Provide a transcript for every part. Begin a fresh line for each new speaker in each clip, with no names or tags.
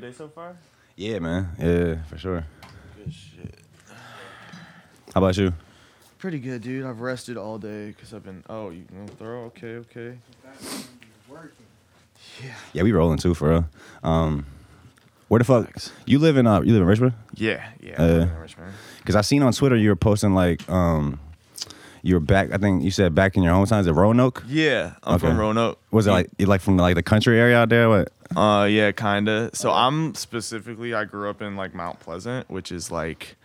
good day so far?
Yeah, man. Yeah, for sure.
Good shit.
How about you?
Pretty good, dude. I've rested all day because I've been. Oh, you gonna throw? Okay, okay. Yeah.
Yeah, we rolling too, for real. Um, where the fuck you live in? Uh, you live in Richmond?
Yeah, yeah.
Uh,
I'm in Richmond.
Because I seen on Twitter you were posting like, um, you were back. I think you said back in your hometown. Is it Roanoke?
Yeah, I'm
Okay.
from Roanoke.
Was it like you like from like the country area out there? What?
Uh, yeah, kinda. So I'm specifically, I grew up in like Mount Pleasant, which is like,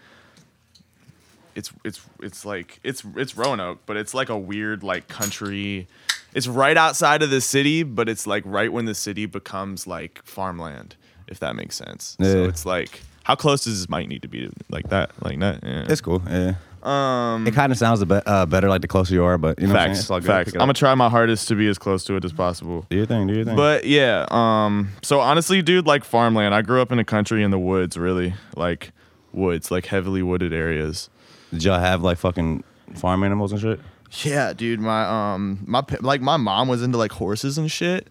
it's it's it's like it's it's Roanoke, but it's like a weird like country. It's right outside of the city, but it's like right when the city becomes like farmland, if that makes sense.
Yeah.
So it's like, how close does this might need to be to like that, like that? Yeah.
It's cool. Yeah.
Um.
It kind of sounds a bit uh, better like the closer you are, but you know, what I'm saying?
Facts,
all good.
facts. I'm gonna try my hardest to be as close to it as possible.
do your thing. Do your thing.
But yeah, um, so honestly, dude, like farmland. I grew up in a country in the woods, really, like woods, like heavily wooded areas.
did y'all have like fucking farm animals and shit?
Yeah, dude, my um, my like my mom was into like horses and shit.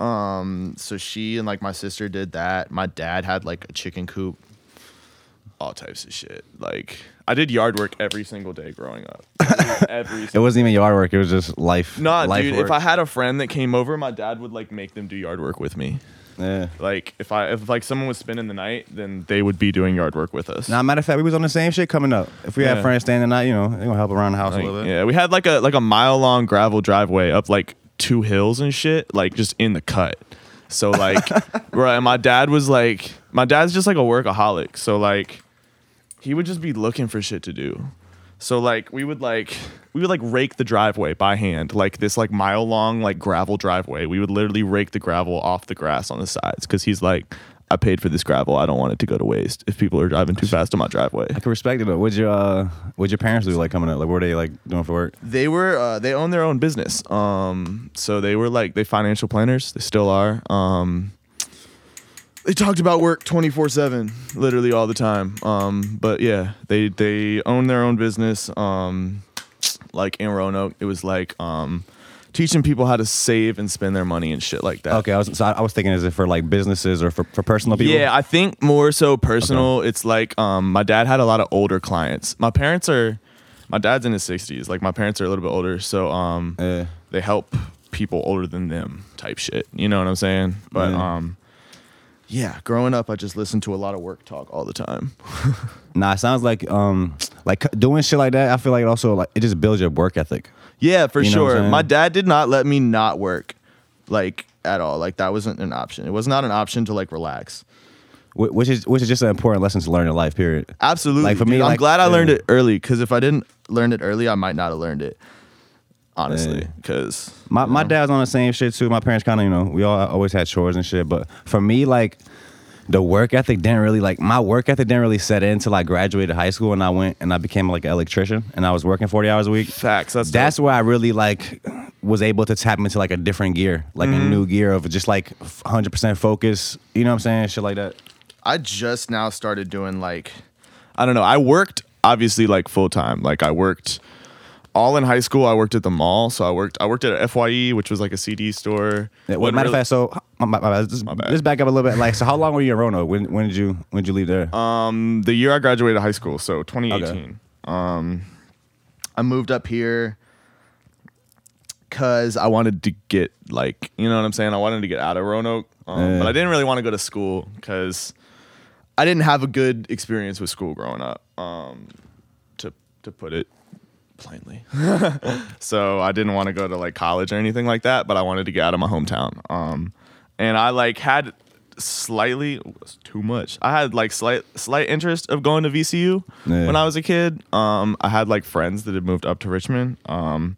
Um, so she and like my sister did that. My dad had like a chicken coop, all types of shit. Like I did yard work every single day growing up. every
It wasn't even yard work. It was just life.
Nah,
life
dude.
work.
If I had a friend that came over, my dad would like make them do yard work with me.
yeah.
Like if I if like someone was spending the night, then they would be doing yard work with us.
Now, matter of fact, we was on the same shit coming up. If we had
Yeah.
friends staying the night, you know, they gonna help around the house a little bit.
yeah, we had like a like a mile long gravel driveway up like two hills and shit, like just in the cut. So like, right, my dad was like, my dad's just like a workaholic. So like, he would just be looking for shit to do. So like, we would like we would like rake the driveway by hand, like this like mile long like gravel driveway. We would literally rake the gravel off the grass on the sides because he's like, I paid for this gravel. I don't want it to go to waste if people are driving too fast on my driveway.
I can respect it. But What'd your uh, what'd your parents do like coming up? Like, were they like doing for work?
they were uh, they own their own business um so they were like they financial planners they still are um they talked about work 24/7 literally all the time um but yeah they they own their own business um like in Roanoke it was like um teaching people how to save and spend their money and shit like that
Okay, I was so I, was thinking, is it for like businesses or for, for personal people?
Yeah, I think more so personal. It's like um, my dad had a lot of older clients. My parents are, my dad's in his sixties. Like my parents are a little bit older, so um,
Yeah.
they help people older than them type shit. You know what I'm saying? But
Yeah.
um, yeah, growing up, I just listened to a lot of work talk all the time.
Nah, it sounds like um, like doing shit like that. I feel like it also like it just builds your work ethic.
Yeah, for
You know
sure. My dad did not let me not work, like at all. Like that wasn't an option. It was not an option to like relax.
wh- Which is which is just an important lesson to learn in life. Period.
Absolutely.
Like, for me,
dude. I'm glad I
yeah.
learned it early because if I didn't learn it early, I might not have learned it. Honestly, because
My my dad's on the same shit too. My parents kind of you know we all always had chores and shit, but for me like the work ethic didn't really like my work ethic didn't really set in until I graduated high school and I went and I became like an electrician and I was working forty hours a week.
facts. That's
That's where I really like was able to tap into like a different gear, like
Mm-hmm.
a new gear of just like hundred percent focus. You know what I'm saying? Shit like that.
I just now started doing like, I don't know. I worked obviously like full time. Like I worked all in high school. I worked at the mall, so I worked. I worked at Fye, which was like a CD store.
Yeah, well, matter of
really-
fact, so my, my, my, just,
My bad.
just back up a little bit. Like, so how long were you in Roanoke? When when did you when did you leave there?
Um, the year I graduated high school, so 2018. Um, I moved up here because I wanted to get like, you know what I'm saying. I wanted to get out of Roanoke, um,
Yeah.
but I didn't really want to go to school because I didn't have a good experience with school growing up. Um, to to put it plainly. so I didn't want to go to like college or anything like that, but I wanted to get out of my hometown. Um, and I like had slightly too much. I had like slight slight interest of going to VCU
Yeah.
when I was a kid. Um, I had like friends that had moved up to Richmond. Um,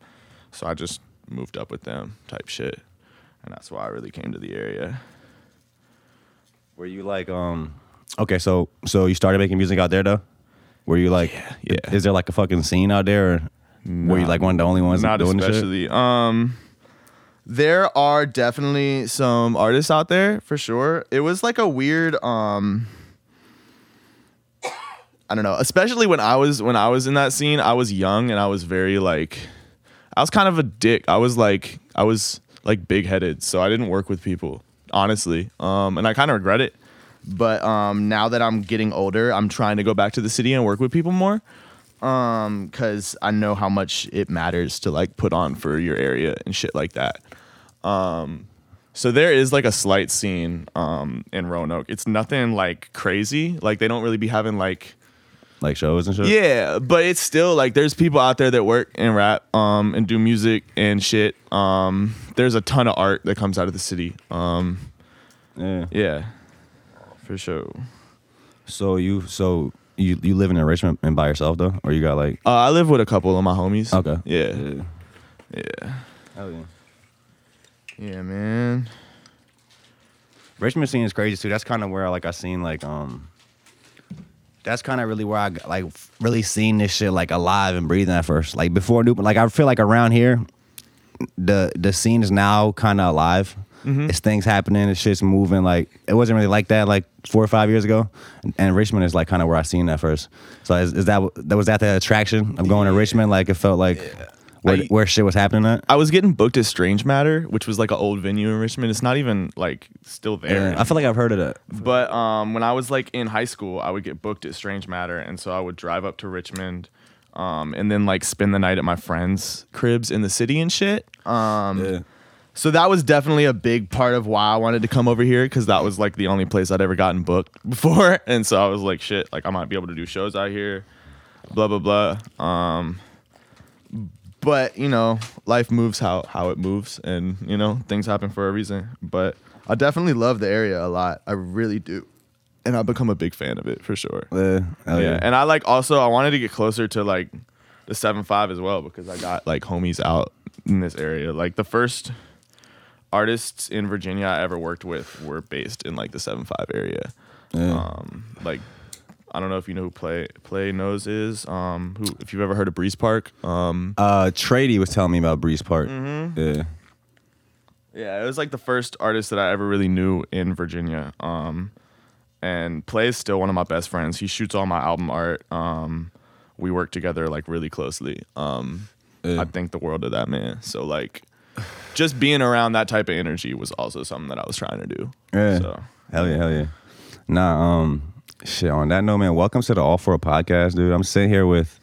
so I just moved up with them type shit. And that's why I really came to the area.
Were you like um okay, so so you started making music out there though? Were you like
Yeah, yeah.
Is there like a fucking scene out there or were you like one of the only ones
Not
doing this shit?
especially. Um, there are definitely some artists out there for sure. It was like a weird. Um, I don't know. Especially when I was when I was in that scene, I was young and I was very like, I was kind of a dick. I was like, I was like big headed, so I didn't work with people honestly. Um, and I kind of regret it. But um, now that I'm getting older, I'm trying to go back to the city and work with people more. Um, cause I know how much it matters to like put on for your area and shit like that. Um, so there is like a slight scene um in Roanoke. It's nothing like crazy. Like they don't really be having like
Like shows and shit.
yeah, but it's still like there's people out there that work and rap um and do music and shit. Um there's a ton of art that comes out of the city. Um
Yeah.
yeah. For sure.
So you so you you live in Richmond and by yourself though, or you got like
Uh, I live with a couple of my homies.
okay
Yeah.
yeah.
Yeah.
Hell yeah.
Yeah, man.
Richmond scene is crazy too. That's kind of where like I seen like um. That's kind of really where I like really seen this shit like alive and breathing at first. Like before New, like I feel like around here, the the scene is now kind of alive. It's things happening. It's shit's moving. Like it wasn't really like that like four or five years ago. And Richmond is like kind of where I seen that first. So is, is that that was that the attraction of going to Richmond? Like it felt like where
I-
where shit was happening at.
I was getting booked at Strange Matter, which was like an old venue in Richmond. It's not even like still there.
Yeah, I feel like I've heard of that.
But um, when I was like in high school, I would get booked at Strange Matter, and so I would drive up to Richmond, um, and then like spend the night at my friends' cribs in the city and shit. Um,
Yeah.
So that was definitely a big part of why I wanted to come over here because that was like the only place I'd ever gotten booked before, and so I was like, shit, like I might be able to do shows out here, blah blah blah. Um, but you know, life moves how how it moves, and you know things happen for a reason. But I definitely love the area a lot. I really do, and I've become a big fan of it for sure.
Yeah,
yeah.
yeah.
and I like also I wanted to get closer to like the seven five as well because I got like homies out in this area. Like the first artists in Virginia I ever worked with were based in like the seven five area.
Yeah.
Um, like I don't know if you know who Play Play Nose is. Um, who if you've ever heard of Breeze Park. Um,
Uh, Trady was telling me about Breeze Park.
Mm-hmm.
Yeah.
Yeah, it was like the first artist that I ever really knew in Virginia. Um, and Play is still one of my best friends. He shoots all my album art. Um, we work together like really closely. Um,
Yeah.
I think the world of that man. So like, just being around that type of energy was also something that I was trying to do.
Yeah.
So
Hell yeah, hell yeah. Nah, um, shit. On that note, man, welcome to the Offwrld podcast, dude. I'm sitting here with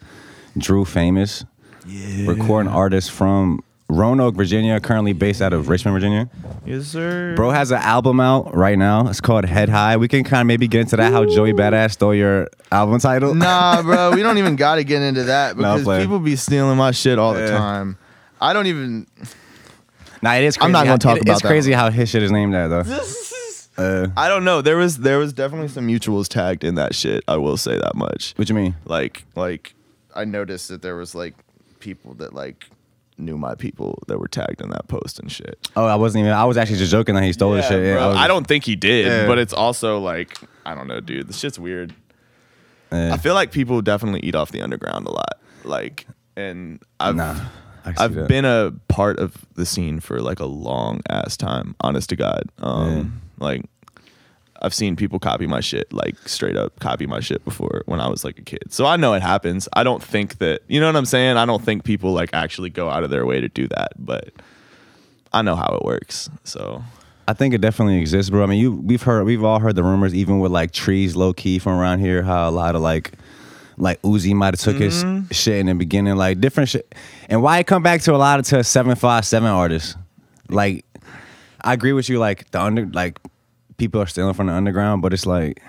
Drew Famous,
yeah,
recording artist from Roanoke, Virginia, currently based out of Richmond, Virginia.
yes sir.
Bro has an album out right now. It's called Head High. We can kind of maybe get into that. How Joey Badass stole your album title.
Nah, bro, we don't even got to get into that because
playing.
people be stealing my shit all the time. I don't even.
Nah, it is. Crazy
I'm not gonna
how-
talk
it-
about
It's
that
crazy how his shit is named that though. Uh,
I don't know. There was there was definitely some mutuals tagged in that shit. I will say that much.
what you mean?
Like like I noticed that there was like people that like knew my people that were tagged in that post and shit.
Oh, I wasn't even. I was actually just joking that he stole the shit. Yeah,
bro.
was-
I don't think he did,
Yeah.
but it's also like I don't know, dude. This shit's weird.
Yeah.
I feel like people definitely eat off the underground a lot. Like and I've
Nah, I can see
I've
that.
been a part of the scene for like a long ass time, honest to God. Um like I've seen people copy my shit, like straight up copy my shit before when I was like a kid. So I know it happens. I don't think that you know what I'm saying? I don't think people like actually go out of their way to do that, but I know how it works. So
I think it definitely exists, bro. I mean, you we've heard we've all heard the rumors, even with like trees low key from around here, how a lot of like like Uzi might have took
Mm-hmm.
his shit in the beginning, like different shit. And why it come back to a lot of to seven five seven artists. Like I agree with you, like the under like people are stealing from the underground, but it's like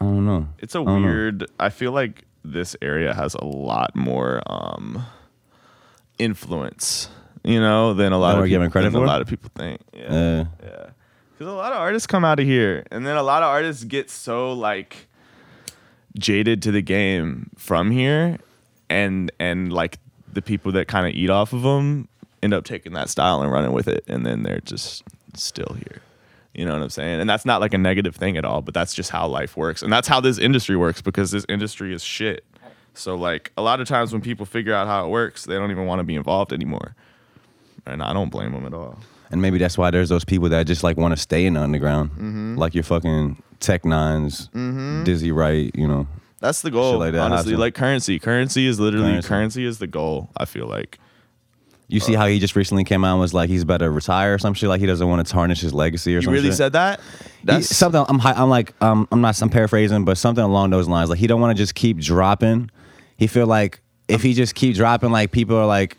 I don't know.
It's a
I don't know.
weird. I feel like this area has a lot more um, influence, you know, than a lot
Than
of people,
giving credit for?
A lot of people think. Yeah,
Uh,
yeah. Because a lot of artists come out of here, and then a lot of artists get so like jaded to the game from here, and and like the people that kind of eat off of them end up taking that style and running with it, and then they're just still here. You know what I'm saying? And that's not like a negative thing at all, but that's just how life works. And that's how this industry works because this industry is shit. So like a lot of times when people figure out how it works, they don't even want to be involved anymore. And I don't blame them at all.
and maybe that's why there's those people that just like want to stay in the underground,
Mm-hmm.
like your fucking Tech 9s mm-hmm. Dizzy Wright, you know.
That's the goal.
Like that,
honestly, like Curren$y. Curren$y is literally
Curren$y.
Curren$y. is the goal. I feel like
You see uh, how he just recently came out and was like he's about to retire or some shit. Like he doesn't want to tarnish his legacy or
something.
You
really
shit.
said that?
He-
That's
something. I'm. I'm like. Um. I'm not. I'm paraphrasing, but something along those lines. Like he don't want to just keep dropping. He feel like if he just keep dropping, like people are like,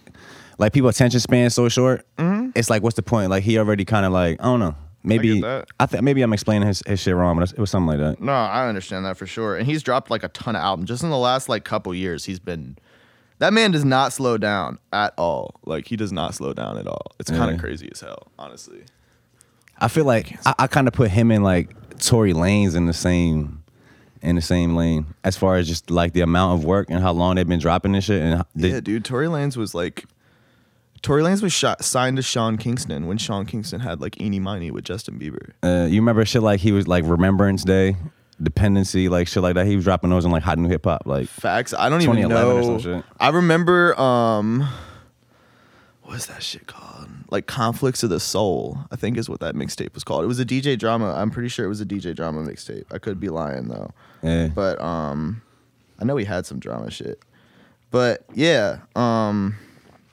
like people attention span so short. Mm-hmm. It's like, what's the point? Like he already kind of like I don't know. Maybe
that.
I think maybe I'm explaining his, his shit wrong, but it was something like that.
No, I understand that for sure. And he's dropped like a ton of albums. Just in the last like couple years, he's been that man does not slow down at all.
like he does not slow down at all. It's kind
Yeah.
of crazy as hell, honestly.
I feel like I, I kind of put him in like Tory Lanez in the same in the same lane as far as just like the amount of work and how long they've been dropping this shit. And the,
yeah, dude. Tory Lanez was like, Tory Lanez was shot, signed to Sean Kingston when Sean Kingston had like Eenie Meenie with Justin Bieber.
uh, you remember shit like he was like Remembrance Day, Dependency, like shit like that. He was dropping those in like hot new hip hop. Like
Facts. I don't even
2011 or some
know.
shit.
I remember. Um, what's that shit called? Like Conflicts of the Soul. I think is what that mixtape was called. It was a DJ drama. I'm pretty sure it was a DJ drama mixtape. I could be lying though.
yeah,
But um, I know he had some drama shit. But yeah, um,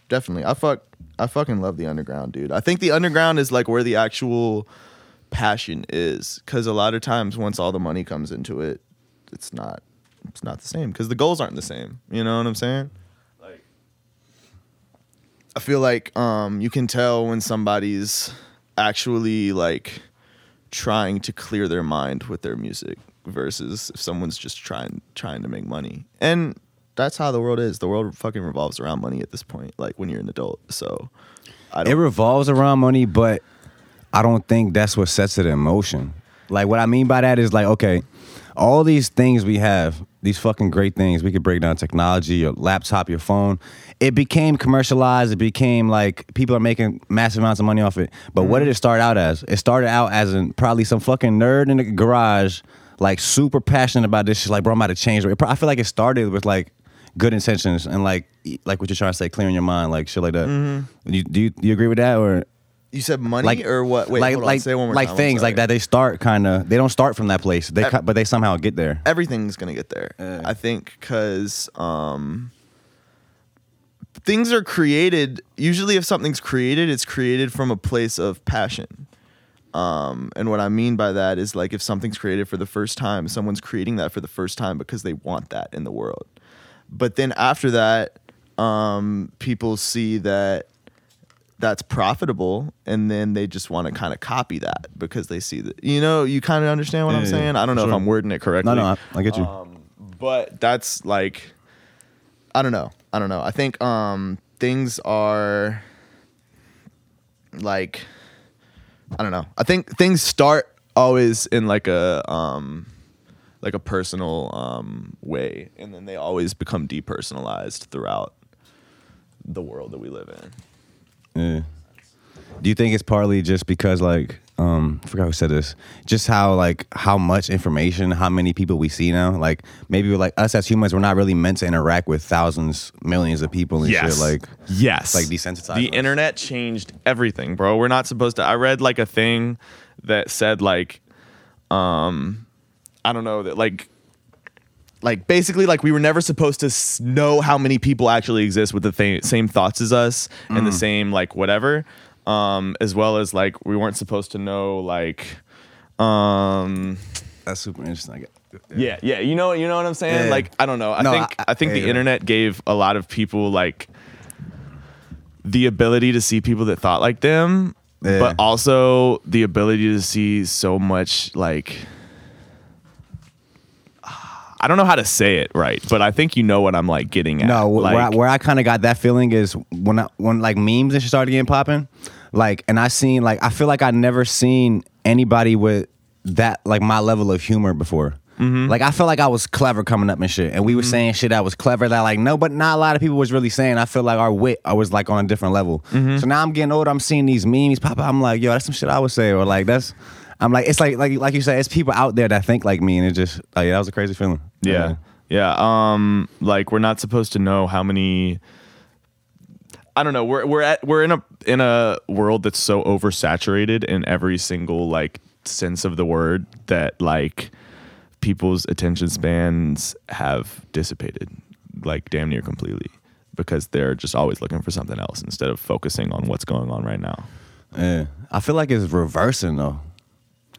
definitely. I fuck. I fucking love the underground, dude. I think the underground is like where the actual passion is, because a lot of times once all the money comes into it, it's not. It's not the same because the goals aren't the same. You know what I'm saying? Like, I feel like um, you can tell when somebody's actually like trying to clear their mind with their music versus if someone's just trying trying to make money. And that's how the world is. The world fucking revolves around money at this point. Like when you're an adult. So I
it
don't
revolves around money, but I don't think that's what sets it in motion. Like what I mean by that is like, okay, all these things we have, these fucking great things, we could break down technology, your laptop, your phone. It became commercialized. It became like people are making massive amounts of money off it. But what mm-hmm. did it start out as? It started out as in probably some fucking nerd in the garage, like super passionate about this shit. Like, bro, I'm about to change. it. I feel like it started with like good intentions and like like what you're trying to say, clearing your mind, like shit like that. You, do you do you agree with that or?
you said money
like
or what? Wait,
like like
say one more
like
time. I'm
things like that. They start kind of. They don't start from that place. They
Ev-
but they somehow get there.
everything's gonna get there.
Yeah.
I think because um, things are created. Usually, if something's created, it's created from a place of passion. Um, and what I mean by that is like if something's created for the first time, someone's creating that for the first time because they want that in the world. But then after that, um, people see that that's profitable and then they just want to kind of copy that because they see that you know you kind of understand what
Yeah,
i'm
yeah,
saying i don't know if i'm wording it correctly
No, no, I, I get you.
um, but that's like, I don't know. I don't know. I think um, things are like, I don't know. I think things start always in like a um, like a personal um, way, and then they always become depersonalized throughout the world that we live in.
yeah. Do you think it's partly just because like um I forgot who said this, just how like how much information, how many people we see now? Like maybe we're like us as humans, we're not really meant to interact with thousands, millions of people and shit. Like
yes,
like desensitized
The
us.
internet changed everything, bro. We're not supposed to. I read like a thing that said like, um, I don't know that like. Like basically, like we were never supposed to s- know how many people actually exist with the th- same thoughts as us and
Mm.
the same like whatever, um, as well as like we weren't supposed to know like, um,
that's super interesting. I get,
yeah, yeah. You know, you know what I'm saying?
Yeah.
Like, I don't know. I
No,
think
I-
I, think
yeah,
the
yeah.
internet gave a lot of people like the ability to see people that thought like them,
Yeah.
but also the ability to see so much like I don't know how to say it right, but I think you know what I'm like getting at.
No,
like,
where I, where I kind of got that feeling is when I, when like memes and shit started getting popping, like, and I seen like I feel like I never seen anybody with that like my level of humor before.
Mm-hmm.
Like I felt like I was clever coming up and shit, and we were saying shit that was clever that like no, but not a lot of people was really saying. I feel like our wit I was like on a different level.
Mm-hmm.
So now I'm getting older. I'm seeing these memes pop up. I'm like, yo, that's some shit I would say, or like that's. I'm like, it's like like like you said, it's people out there that think like me, and it just like yeah, that was a crazy feeling.
Yeah. Yeah. Um like we're not supposed to know how many I don't know. We're we're at we're in a in a world that's so oversaturated in every single like sense of the word that like people's attention spans have dissipated like damn near completely. because they're just always looking for something else instead of focusing on what's going on right now.
Yeah, I feel like it's reversing though,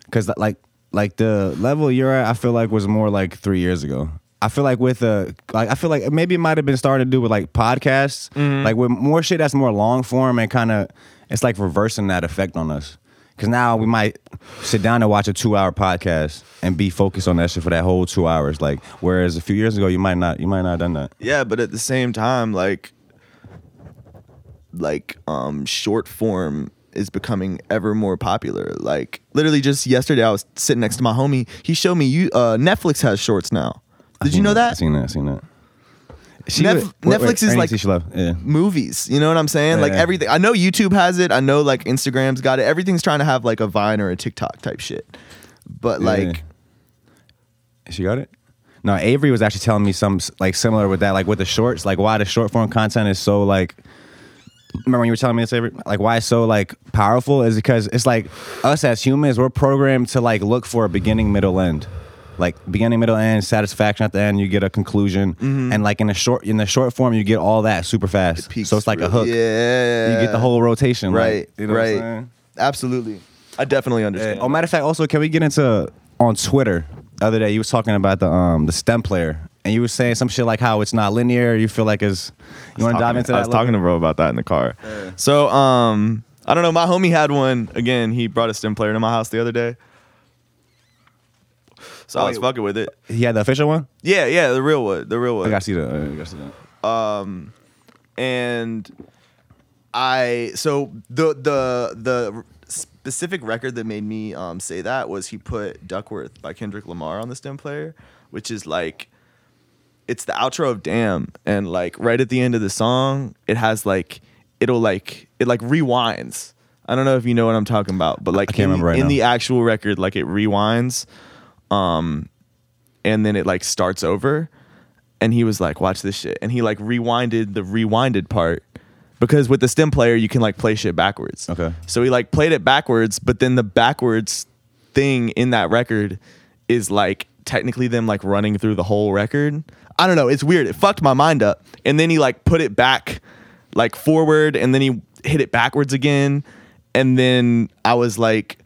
because like like the level you're at, I feel like was more like three years ago. I feel like with a like I feel like maybe it might have been starting to do with like podcasts, like with more shit that's more long form and kind of it's like reversing that effect on us. Cause now we might sit down and watch a two hour podcast and be focused on that shit for that whole two hours. Like whereas a few years ago you might not you might not have done that.
Yeah, but at the same time, like like um short form is becoming ever more popular. Like literally just yesterday I was sitting next to my homie. He showed me you uh Netflix has shorts now. Did you know that?
I've seen that. I seen that. She
Nef-
was- wait,
Netflix
wait,
is like-
T. She left. Yeah.
movies. You know what I'm saying? Like
Yeah.
everything. I know YouTube has it. I know like Instagram's got it. Everything's trying to have like a Vine or a TikTok type shit. But
Yeah.
like
She got it. No, Avery was actually telling me some like similar with that, like with the shorts, like why the short form content is so like. Remember when you were telling me this, Avery? Like why it's so like powerful is because it's like us as humans, we're programmed to like look for a beginning, middle, end. Like beginning, middle, end, satisfaction at the end, you get a conclusion, and like in the short in the short form, you get all that super fast.
peaks
So it's like a hook.
Yeah.
You get the whole rotation. like,
right.
you know
right. Absolutely. I definitely understand.
Oh, matter of fact, also, can we get into on Twitter? The other day, you was talking about the um the stem player, and you were saying some shit like how it's not linear. You feel like is you want to dive into that?
I was talking to bro about that in the car. So um I don't know. My homie had one. Again, he brought a stem player to my house the other day. So
Oh,
I was
wait.
fucking with it.
He had the official one.
Yeah, yeah, the real one, the real
one.
I
gotta see that. I gotta see that.
Um, and I so the the the specific record that made me um, say that was he put Duckworth by Kendrick Lamar on the stem player, which is like it's the outro of Damn, and like right at the end of the song, it has like it'll like it like rewinds. I don't know if you know what I'm talking about, but like in,
right
in the actual record, like it rewinds, um, and then it like starts over and he was like, "Watch this shit," and he like rewinded the rewinded part because with the stem player you can like play shit backwards.
Okay.
So he like played it backwards, but then the backwards thing in that record is like technically them like running through the whole record. I don't know. It's weird. It fucked my mind up. And then he like put it back like forward, and then he hit it backwards again, and then I was like.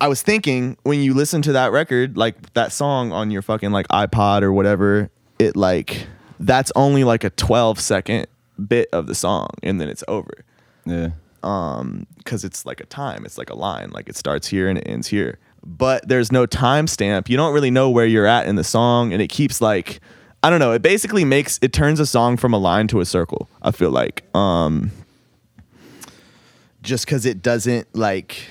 I was thinking when you listen to that record, like that song on your fucking like iPod or whatever, it like that's only like a 12 second bit of the song and then it's over.
Yeah.
Um, cause it's like a time, it's like a line, like it starts here and it ends here. But there's no timestamp. You don't really know where you're at in the song, and it keeps like I don't know. It basically makes it turns a song from a line to a circle. I feel like, um, just because it doesn't like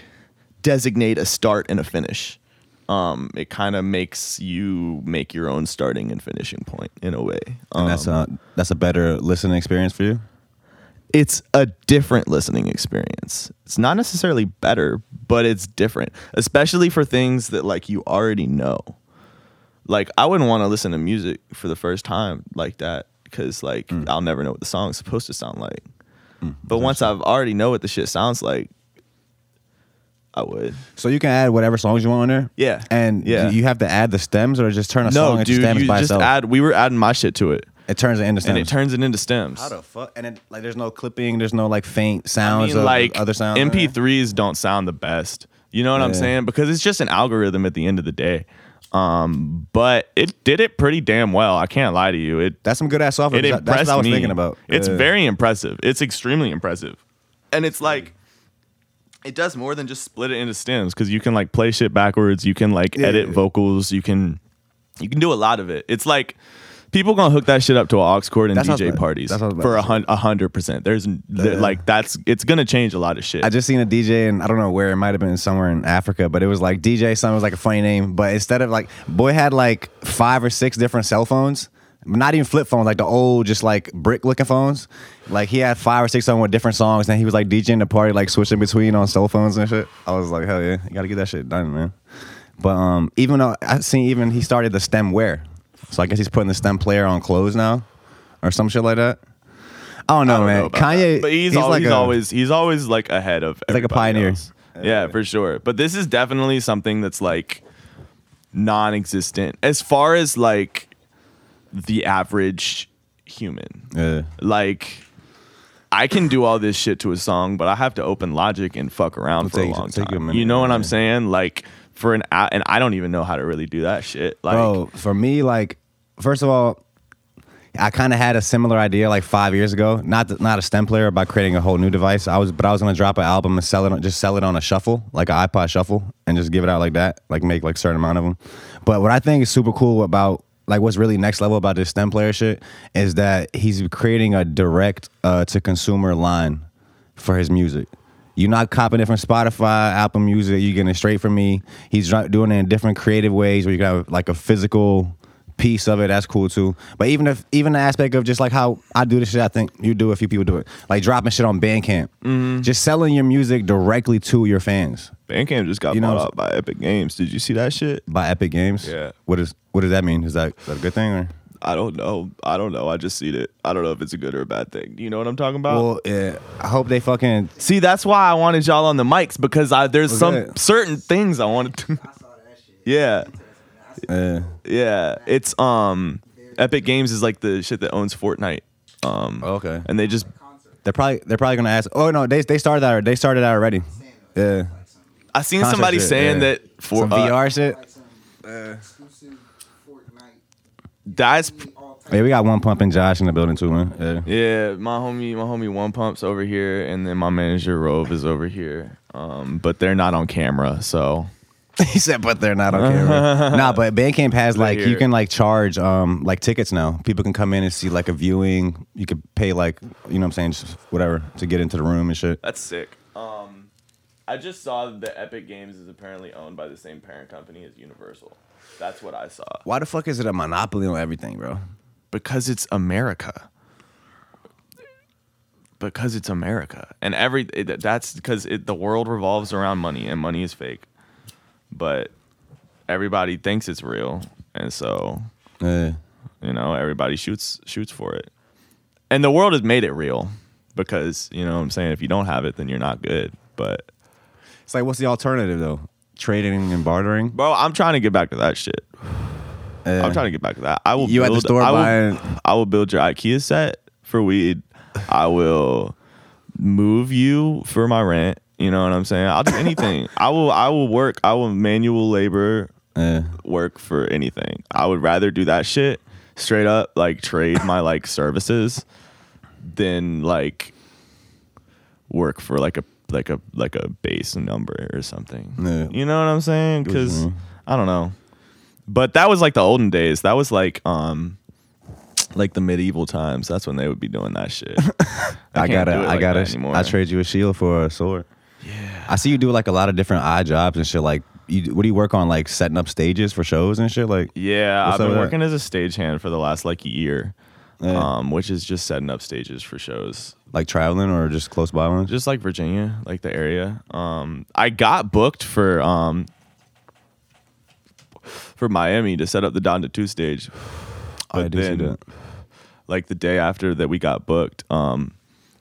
designate a start and a finish. Um, it kind of makes you make your own starting and finishing point in a way. Um,
And that's a that's a better listening experience for you.
It's a different listening experience. It's not necessarily better, but it's different, especially for things that like you already know. Like I wouldn't want to listen to music for the first time like that because like mm. I'll never know what the song's supposed to sound like. Mm, but once I've already know what the shit sounds like, I would.
So you can add whatever songs you want on there.
Yeah.
And
Yeah.
you have to add the stems or just turn a song into
dude,
stems
you
by
just
itself?
add. We were adding my shit to it,
it turns it into stems.
and it turns it into stems.
How the fuck? And it, like, there's no clipping. There's no like faint
I
sounds
mean,
of
like
other sounds.
MP3s don't sound the best. You know what I'm
Yeah.
saying? Because it's just an algorithm at the end of the day. Um, but it did it pretty damn well. I can't lie to you. It
That's some good ass software.
it
That's
impressed
what I was
me.
thinking about.
It's
Yeah.
very impressive. It's extremely impressive, and it's like it does more than just split it into stems because you can like play shit backwards. You can like
Yeah.
edit vocals. You can you can do a lot of it. It's like people gonna hook that shit up to an aux cord in
That's what I was
DJ
about-
parties
that's what I was about
for
to
a
say.
hun- a hundred percent. There's there- like that's it's gonna change a lot of shit.
I just seen a DJ and I don't know where it might have been somewhere in Africa, but it was like DJ something was like a funny name, but instead of like boy had like five or six different cell phones, not even flip phones, like the old just like brick looking phones. Like he had five or six of them with different songs, and he was like DJing the party, like switching between on cell phones and shit. I was like, hell yeah, you gotta get that shit done, man. But um, even though I seen even he started the stem wear, so I guess he's putting the stem player on clothes now, or some shit like that. I don't know,
I don't
man.
know
Kanye,
that. but he's, al-
like
he's
a-
always he's always like ahead of
like a pioneer.
else. Yeah, for sure. But this is definitely something that's like non-existent as far as like the average human.
Yeah.
Like I can do all this shit to a song, but I have to open Logic and fuck around for
take-
a long
you a
time.
minute,
you know what
yeah.
I'm saying? Like for an a- and I don't even know how to really do that shit. Like
Bro, for me, like, first of all, I kind of had a similar idea like five years ago. Not th- not a stem player by creating a whole new device. I was, but I was gonna drop an album and sell it, on, just sell it on a shuffle, like an iPod shuffle, and just give it out like that, like make like certain amount of them. But what I think is super cool about like what's really next level about this stem player shit is that he's creating a direct uh, to consumer line for his music. You're not copying it from Spotify, Apple Music. You're getting it straight from me. He's doing it in different creative ways where you have like a physical piece of it. That's cool too. But even if even the aspect of just like how I do this shit, I think you do. A few people do it, like dropping shit on Bandcamp, mm-hmm. just selling your music directly to your fans
Bandcamp just got
You know-
bought out by Epic Games. Did you see that shit?
by Epic Games.
Yeah.
What is what does that mean? Is that, is that a good thing or?
I don't know. I don't know. I just seen it. I don't know if it's a good or a bad thing. You know what I'm talking about?
Well, yeah. I hope they fucking.
See, that's why I wanted y'all on the mics because I there's
Was
some
it?
certain things I wanted to. yeah,
Uh,
yeah. It's um, Epic Games is like the shit that owns Fortnite. Um,
okay.
and they just
They're probably they're probably gonna ask. Oh no, they they started that. They started that already. Yeah.
I seen
Concert
somebody
shit,
saying
yeah.
that for
Some
uh,
VR shit.
Exclusive
that's
Yeah, we got one pumping Josh in the building too, man. Yeah.
yeah. My homie, my homie, one pumps over here, and then my manager Rove is over here. Um, but they're not on camera, so
he said, but they're not on camera. nah, but Bandcamp has like you can like charge um like tickets now. People can come in and see like a viewing. You could pay like you know what I'm saying, just whatever to get into the room and shit.
That's sick. Um, I just saw that Epic Games is apparently owned by the same parent company as Universal. That's what I saw.
Why the fuck is it a monopoly on everything, bro?
Because it's America. Because it's America, and every it, that's because it, the world revolves around money, and money is fake. But everybody thinks it's real, and so
Yeah.
you know everybody shoots shoots for it. And the world has made it real because you know what I'm saying if you don't have it, then you're not good. But
It's like what's the alternative though? Trading and bartering.
Bro, I'm trying to get back to that shit.
Yeah.
I'm trying to get back to that. I will
You at the store
I will,
buying-
I will build your IKEA set for weed. I will move you for my rent. You know what I'm saying? I'll do anything. I will I will work. I will manual labor
Yeah.
work for anything. I would rather do that shit straight up like trade my like services than like work for like a like a like a base number or something.
Yeah.
You know what I'm saying?
Get what you
Cuz. I don't know. But that was like the olden days. That was like um like the medieval times. That's when they would be doing that shit.
I, gotta,
it
I gotta. I trade you a shield for a sword. I see you do like a lot of different odd jobs and shit. Like, you, what do you work on? Like setting up stages for shows and shit. Like,
Yeah, I've been working as a stagehand for the last like year.
Yeah.
Um, which is just setting up stages for shows.
like traveling or just close by ones.
just like Virginia, like the area. Um, I got booked for um for Miami to set up the Donda Two stage,
I
but
did see
then like the day after that we got booked, um,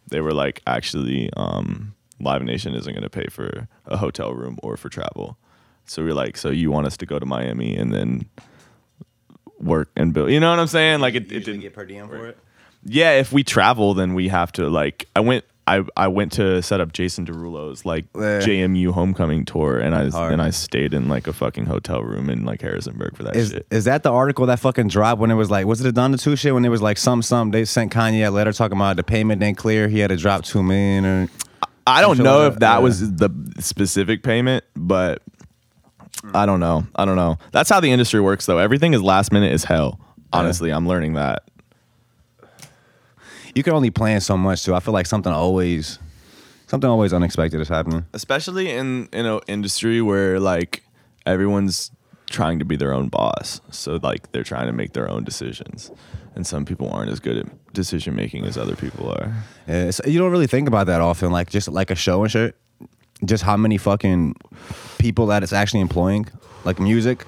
they were like, actually, um, Live Nation isn't going to pay for a hotel room or for travel. So we are like, so you want us to go to Miami and then work and build? You know what I'm saying? Like it, it didn't get
per diem for it.
yeah, if we travel, then we have to like. I went. I, I went to set up Jason Derulo's like
Yeah.
JMU homecoming tour, and I
Hard.
and I stayed in like a fucking hotel room in like Harrisonburg for that
Is
shit.
is that the article that fucking dropped when it was like was it a Donda two shit when it was like some some they sent Kanye a letter talking about the payment didn't clear he had to drop two million or
I don't know
that,
if that
yeah.
was the specific payment, but I don't know. I don't know. That's how the industry works, though. Everything is last minute as hell. Honestly, I'm learning that.
you can only plan so much too. I feel like something always something always unexpected is happening.
especially in in an industry where like everyone's trying to be their own boss so like they're trying to make their own decisions and some people aren't as good at decision making as other people are
Yeah, so you don't really think about that often, like just like a show and shit. Just how many fucking people that it's actually employing, like music.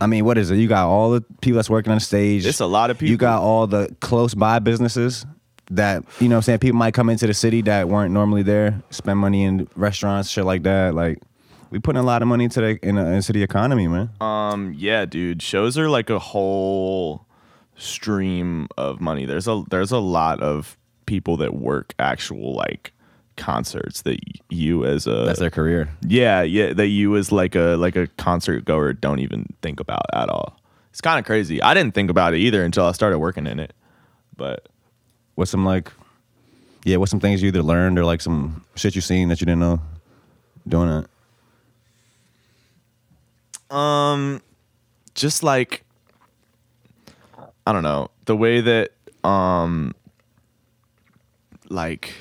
I mean, what is it? You got all the people that's working on stage.
It's a lot of people.
You got all the close by businesses that you know. what I'm saying people might come into the city that weren't normally there, spend money in restaurants, shit like that. Like we putting a lot of money into the in the, into the economy, man.
um yeah dude shows are like a whole stream of money. There's a there's a lot of people that work actual like concerts that you as a
That's their career.
yeah yeah that you as like a like a concert goer don't even think about at all. It's kind of crazy. I didn't think about it either until I started working in it. But
What's some like, yeah, what's some things you either learned or like some shit you seen that you didn't know doing it?
Um, just like I don't know the way that um, like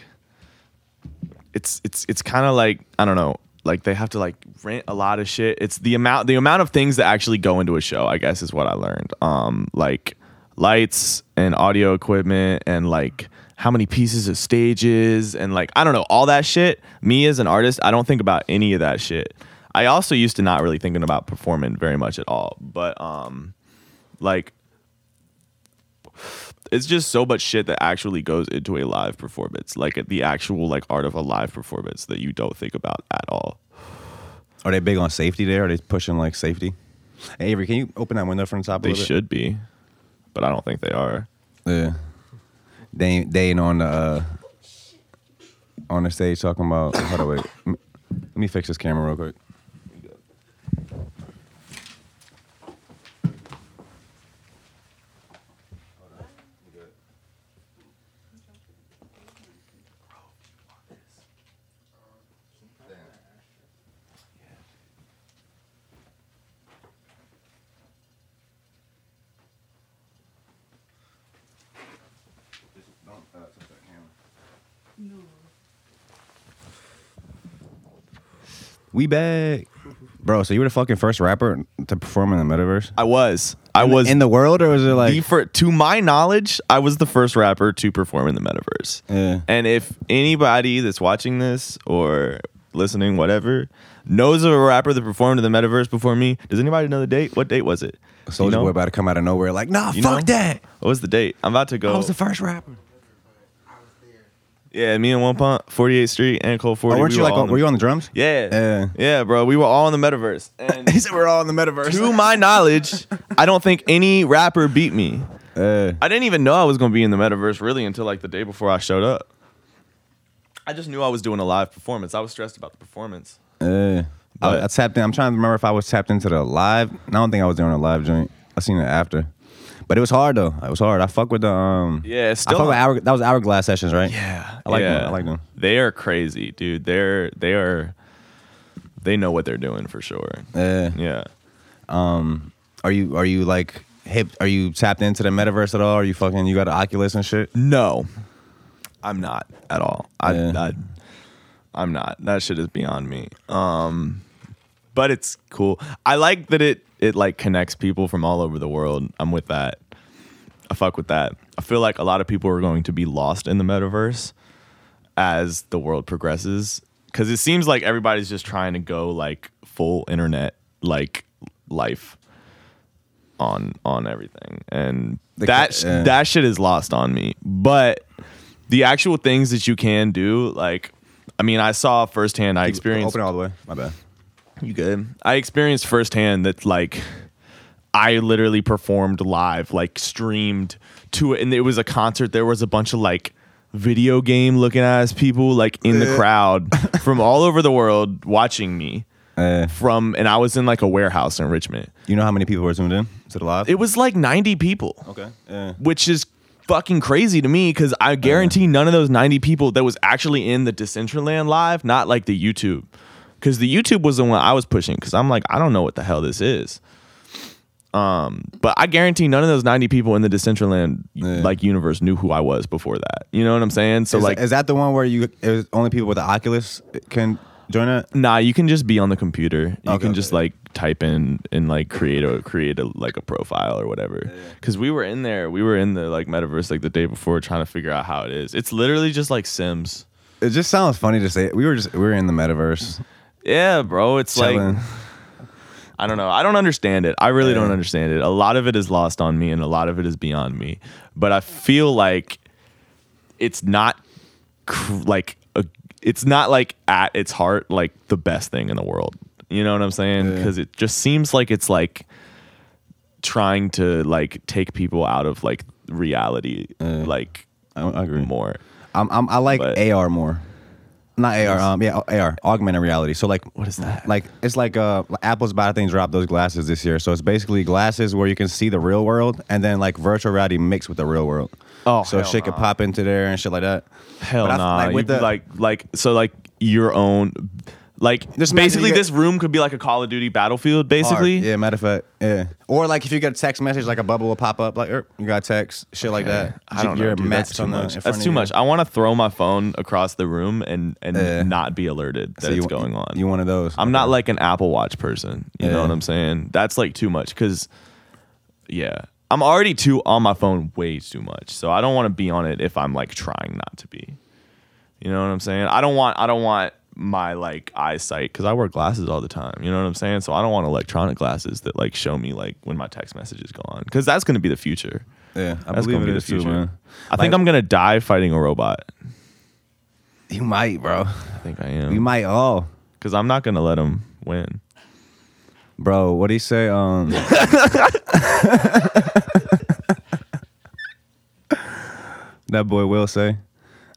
it's it's it's kind of like I don't know like they have to like rent a lot of shit. It's the amount the amount of things that actually go into a show. I guess is what I learned. Um, like lights and audio equipment and like how many pieces of stages and like I don't know all that shit. Me as an artist, I don't think about any of that shit. I also used to not really thinking about performing very much at all, but um, like it's just so much shit that actually goes into a live performance, like the actual like art of a live performance that you don't think about at all.
Are they big on safety there? Are they pushing like safety? Hey, Avery, can you open that window from the top?
They should be, but I don't think they are.
Yeah. They ain't, they ain't on the uh, on the stage talking about. Hold on, wait. Let me fix this camera real quick. We back, bro. So you were the fucking first rapper to perform in the metaverse.
I was. I was
in the world, or was it like?
the fir- to my knowledge, I was the first rapper to perform in the metaverse.
Yeah.
And if anybody that's watching this or listening, whatever, knows of a rapper that performed in the metaverse before me, does anybody know the date? What date was it?
Soldier
You know?
Boy about to come out of nowhere, like, nah,
You
fuck
know?
that.
What was the date? I'm about to go.
I was the first rapper.
I was there.
yeah, me and One Pump, 48th Street, and Cole 40.
Oh, weren't
we
you
were
like? on- Were you on the drums?
Yeah.
Yeah.
Yeah, bro. We were all in the metaverse. And
he said we're all in the metaverse.
to my knowledge, I don't think any rapper beat me.
Uh,
I didn't even know I was going to be in the metaverse really until like the day before I showed up. I just knew I was doing a live performance. I was stressed about the performance.
uh,
But-
I, I tapped in. I'm trying to remember if I was tapped into the live. I don't think I was doing a live joint. I seen it after, but it was hard though. It was hard. I fuck with the um.
Yeah, it's
I
still
fuck with hour, that was hourglass sessions, right?
Yeah,
I like
yeah.
them. I like them.
They are crazy, dude. They're they are they know what they're doing for sure.
Uh,
Yeah.
are you are you like hip? Are you tapped into the metaverse at all? Are you fucking? You got an Oculus and shit?
No, I'm not at all. I,
Yeah.
I I'm not. That shit is beyond me. Um, but it's cool. I like that it it like connects people from all over the world. I'm with that. I fuck with that. I feel like a lot of people are going to be lost in the metaverse as the world progresses because it seems like everybody's just trying to go like full internet like life on on everything and
The
that
ca- yeah.
that shit is lost on me but the actual things that you can do like i mean i saw firsthand i experienced
Open it all the way. My bad.
You good? I experienced firsthand that like I literally performed live, like streamed to it, and it was a concert. There was a bunch of like video game looking ass people like in the eh. crowd from all over the world watching me
Uh,
from, and I was in like a warehouse in Richmond.
you know how many people were zoomed in to the live?
It was like ninety people
okay. Yeah.
which is fucking crazy to me because I eh. guarantee none of those 90 people that was actually in the Decentraland live, not like the YouTube. Because the YouTube was the one I was pushing because I'm like, I don't know what the hell this is. Um, but I guarantee none of those 90 people in the Decentraland
Yeah.
like universe knew who I was before that. You know what I'm saying? So
is,
like
is that the one where you it was only people with the Oculus can join it?
Nah, you can just be on the computer. You
Okay,
can just
okay.
like type in and like create a create a like a profile or whatever. Because we were in there, we were in the like metaverse like the day before trying to figure out how it is. It's literally just like Sims.
It just sounds funny to say. We were just we were in the metaverse.
Yeah, bro. It's
Chilling.
like I don't know. I don't understand it. I really
Yeah.
don't understand it. A lot of it is lost on me, and a lot of it is beyond me. But I feel like it's not cr- like a, it's not like at its heart like the best thing in the world. You know what I'm saying?
Yeah.
Because it just seems like it's like trying to like take people out of like reality like
I, I agree.
more.
I'm, I'm I like
But-
AR more. Not AR, um, yeah, AR, augmented reality. So like,
What is that?
Like it's like uh, Apple's about to think drop those glasses this year. So it's basically glasses where you can see the real world, and then like virtual reality mixed with the real world.
Oh,
so
hell
shit could
nah.
pop into there and shit like that.
Hell
But I-
nah.
like, with
You-
the-
like like so like your own like
imagine
basically
you
this room could be like a Call of Duty battlefield basically.
Yeah, matter of fact, yeah. Or like if you get a text message, like a bubble will pop up, like er, you got text, shit like that.
I don't know.
You're
dude, that's too
on the-
much.
in front
That's
of
too
you.
much. I want to throw my phone across the room and and
Yeah.
not be alerted that
So
it's going on.
You one of those?
I'm not like an Apple Watch person. You know
Yeah.
what I'm saying? That's like too much because, yeah, I'm already too on my phone way too much. So I don't want to be on it if I'm like trying not to be. You know what I'm saying? I don't want I don't want my like eyesight because I wear glasses all the time. You know what I'm saying? So I don't want electronic glasses that like show me like when my text messages go on because that's gonna be the future.
Yeah, I
That's
believe
gonna
it
be
is
the future.
too, man.
I think
Like-
I'm gonna die fighting a robot.
You might, bro.
I think I am.
You
am
might all.
because I'm not gonna let him win.
Bro, what do you say? Um, that boy will say.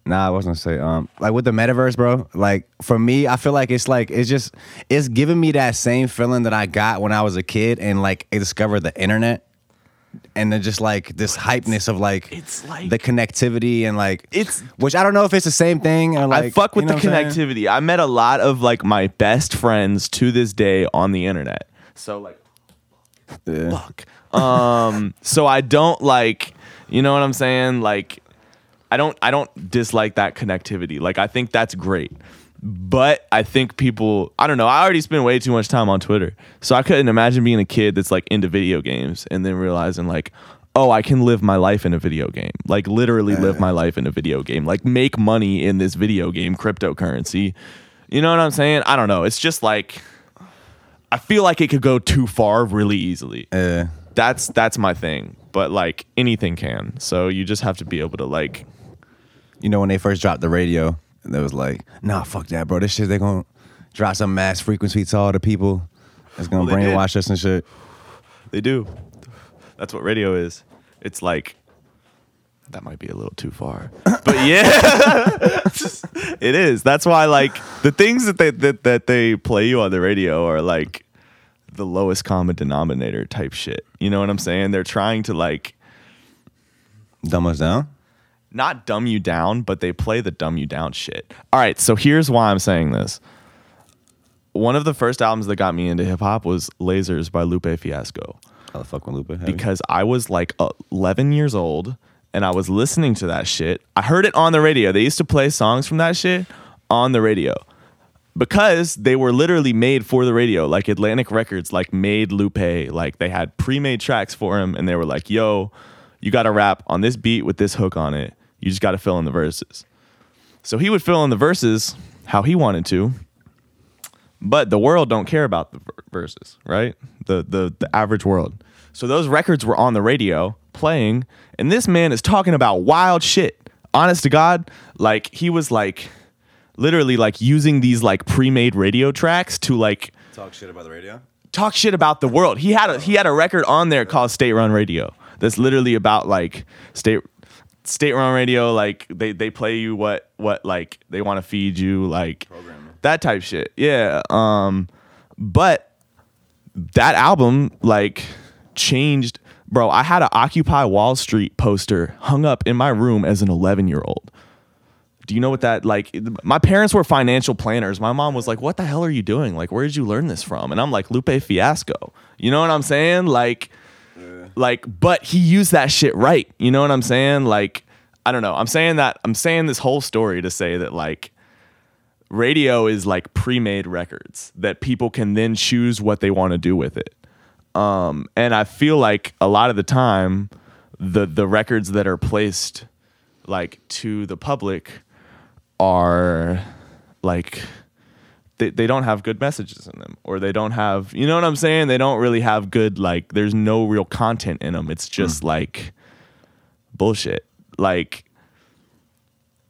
Nah, I wasn't gonna say. Um, like with the metaverse, bro. Like for me, I feel like it's like it's just it's giving me that same feeling that I got when I was a kid and like I discovered the internet, and then just like this hypeness of like
it's like-
the connectivity and like
It's-
which I don't know if it's the same thing or like
I fuck with
you know
the
I'm saying?
connectivity. I met a lot of like my best friends to this day on the internet. So like
Yeah.
fuck. Um so I don't like you know what I'm saying? Like I don't I don't dislike that connectivity. Like I think that's great. But I think people I don't know, I already spend way too much time on Twitter. So I couldn't imagine being a kid that's like into video games and then realizing like Oh, I can live my life in a video game. Like literally live my life in a video game. Like make money in this video game cryptocurrency. You know what I'm saying? I don't know. It's just like I feel like it could go too far really easily
Yeah.
that's that's my thing. But like anything can. So you just have to be able to like
you know, when they first dropped the radio, and they was like, nah, fuck that, bro. This shit, they gonna drop some mass frequency to all the people. It's gonna
Well, they did.
brainwash us and shit.
they do. That's what radio is. It's like that might be a little too far. But yeah. it is. That's why like the things that they that, that they play you on the radio are like the lowest common denominator type shit. You know what I'm saying? They're trying to like
Dumb us down.
Not dumb you down, but they play the dumb you down shit. All right, so here's why I'm saying this. One of the first albums that got me into hip hop was Lasers by Lupe Fiasco
How the fuck with Lupe?
Because I was like 11 years old and I was listening to that shit. I heard it on the radio. They used to play songs from that shit on the radio because they were literally made for the radio. Like Atlantic Records, like made Lupe, like they had pre-made tracks for him, and they were like, "Yo, you got to rap on this beat with this hook on it. You just got to fill in the verses." So he would fill in the verses how he wanted to, but the world don't care about the verses, right? The the the average world. So those records were on the radio playing, and this man is talking about wild shit. Honest to God, like he was like literally like using these like pre-made radio tracks to like
talk shit about the radio.
talk shit about the world. He had a he had a record on there called State Run Radio. That's literally about like state state run radio. Like they they play you what what like they want to feed you like that type shit. Yeah. Um, but that album like changed. Bro, I had an Occupy Wall Street poster hung up in my room as an 11 year old. Do you know what that like? My parents were financial planners. My mom was like, "What the hell are you doing? Like, where did you learn this from?" And I'm like, "Lupe Fiasco." You know what I'm saying? Like, like, but he used that shit right. You know what I'm saying? Like, I don't know. I'm saying that. I'm saying this whole story to say that like, radio is like pre-made records that people can then choose what they want to do with it. Um, and I feel like a lot of the time, the the records that are placed like to the public are like they, they don't have good messages in them or they don't have you know what i'm saying? They don't really have good like there's no real content in them. It's just like bullshit. Like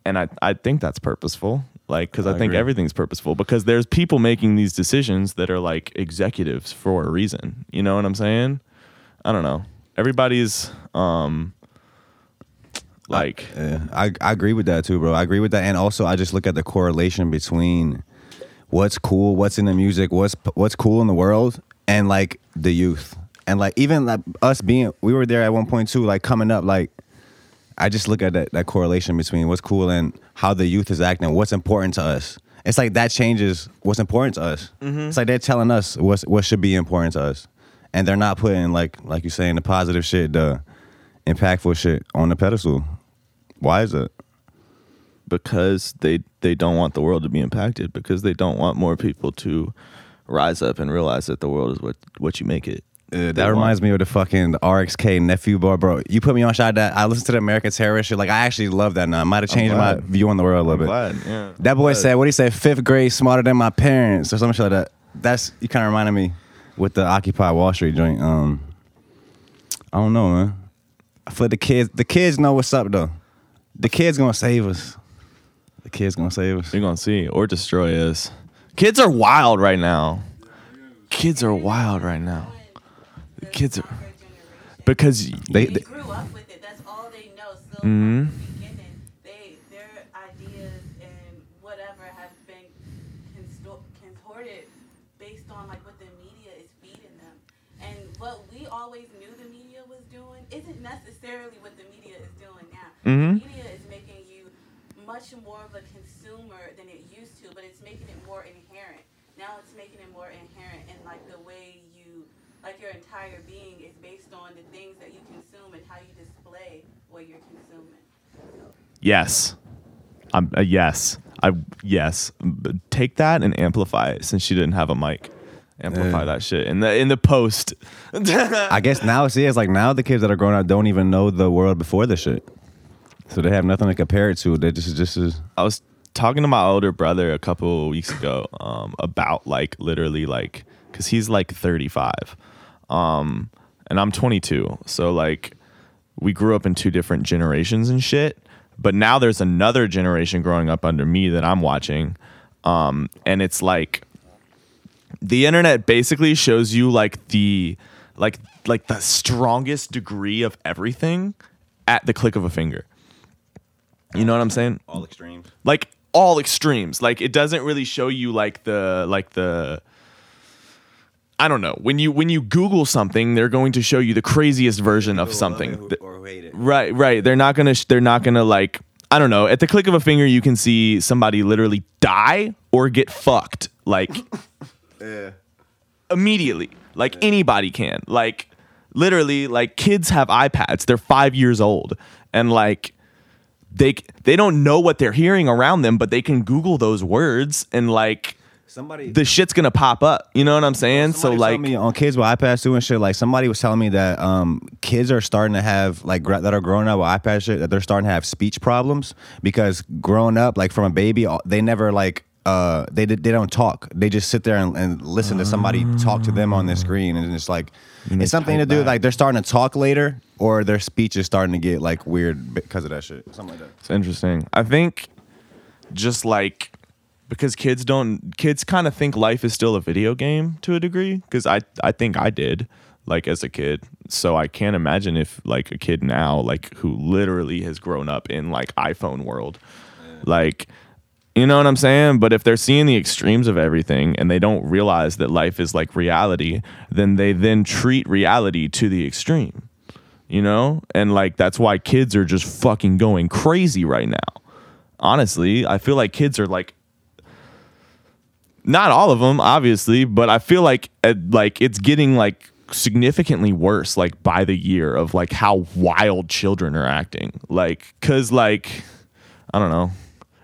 and i i think that's purposeful like because I,
I
think
agree.
everything's purposeful because there's people making these decisions that are like executives for a reason. You know what i'm saying? I don't know. Everybody's um like
Yeah, I I agree with that too, bro. I agree with that, and also I just look at the correlation between what's cool, what's in the music, what's what's cool in the world, and like the youth, and like even like us being, we were there at one point too, like coming up, like I just look at that that correlation between what's cool and how the youth is acting, what's important to us. It's like that changes what's important to us. Mm-hmm. It's like they're telling us what's what should be important to us, and they're not putting like like you saying the positive shit, the impactful shit on the pedestal. Why is it?
Because they they don't want the world to be impacted because they don't want more people to rise up and realize that the world is what what you make it.
Uh, that reminds me of the fucking RXK nephew bar, bro. You put me on shot that I listened to the American Terrorist shit. Like I actually love that now. I might have changed my view on the world a little bit.
glad, yeah.
That boy
Glad.
said, what he said, fifth grade smarter than my parents or something like that. That's you kind of reminded me with the Occupy Wall Street joint. Um, I don't know, man. I feel the kids, the kids know what's up though. The kids gonna save us. The kids gonna save us.
You're gonna see or destroy us. Kids are wild right now. Kids are wild right now.
The
kids are- Because
They,
They,
they
grew up with it. That's all they know. So
Mhm.
from the beginning, they their ideas and whatever have been consto- contorted based on like what the media is feeding them. And what we always knew the media was doing isn't necessarily what the media is doing now.
Mhm.
The media is making you much more of a consumer than it used to, but it's making it more inherent. Now it's making it more inherent in like the way you like your entire being is based on the things that you consume and how you display what you're consuming.
yes, I'm uh, yes. I yes. But Take that and amplify it. Since she didn't have a mic, amplify
Yeah.
that shit in the in the post.
I guess now see it's like now the kids that are growing up don't even know the world before this shit. So they have nothing to compare it to. They just just is
I was talking to my older brother a couple of weeks ago um, about like literally like because he's like 35 um, and I'm 22 so like we grew up in two different generations and shit but now there's another generation growing up under me that I'm watching um, and it's like the internet basically shows you like the like like the strongest degree of everything at the click of a finger you know what I'm saying?
all extremes.
like all extremes like it doesn't really show you like the like the i don't know. When you when you google something they're going to show you the craziest version of something
or hate it.
right right. They're not gonna sh- they're not gonna like i don't know. At the click of a finger you can see somebody literally die or get fucked like
Yeah.
immediately. Like anybody can. Like literally like kids have ipads. They're five years old. And like they they don't know what they're hearing around them but they can google those words and like
Somebody
the shit's gonna pop up you know what i'm saying so like
me on kids with iPads too and shit. Like somebody was telling me that um, kids are starting to have like that are growing up with iPad shit that they're starting to have speech problems because growing up like from a baby they never like uh they they don't talk they just sit there and, and listen to somebody talk to them on the screen and it's like it's something to do
back.
like they're starting to talk later or their speech is starting to get like weird because of that shit something like that.
It's interesting. I think just like because kids don't kids kind of think life is still a video game to a degree because I I think I did like as a kid. So I can't imagine if like a kid now like who literally has grown up in like iPhone world. Like you know what I'm saying? But if they're seeing the extremes of everything and they don't realize that life is like reality, then they then treat reality to the extreme you know? And like that's why kids are just fucking going crazy right now. Honestly, I feel like kids are like not all of them obviously, but I feel like uh, like it's getting like significantly worse like by the year of like how wild children are acting. Like cuz like I don't know.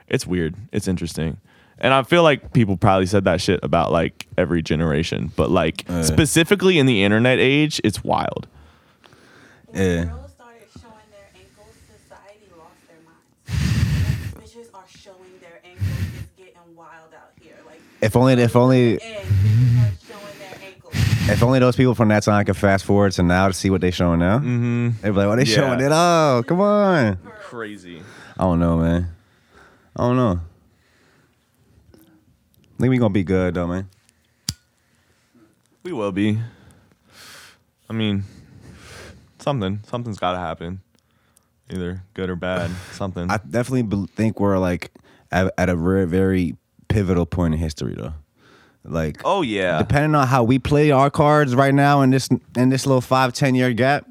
It's weird. It's interesting. And I feel like people probably said that shit about like every generation, but like specifically in the internet age, it's wild.
When
Yeah.
girls started showing their ankles, society lost their minds. Bitches are showing their ankles, just getting wild out here. Like
If only if only
and bitches are showing their ankles.
if only those people from that time could fast forward to now to see what they're showing now. Mm-hmm. They'd be like, "Oh, they
Yeah.
showing it all. Come on."
Crazy.
I don't know, man. I don't know. I think we gonna be good though, man.
We will be. I mean, something. Something's got to happen. Either good or bad. Something.
I definitely bel- think we're like at, at a very, very pivotal point in history, though. Like,
oh yeah.
depending on how we play our cards right now in this in this little five ten year gap,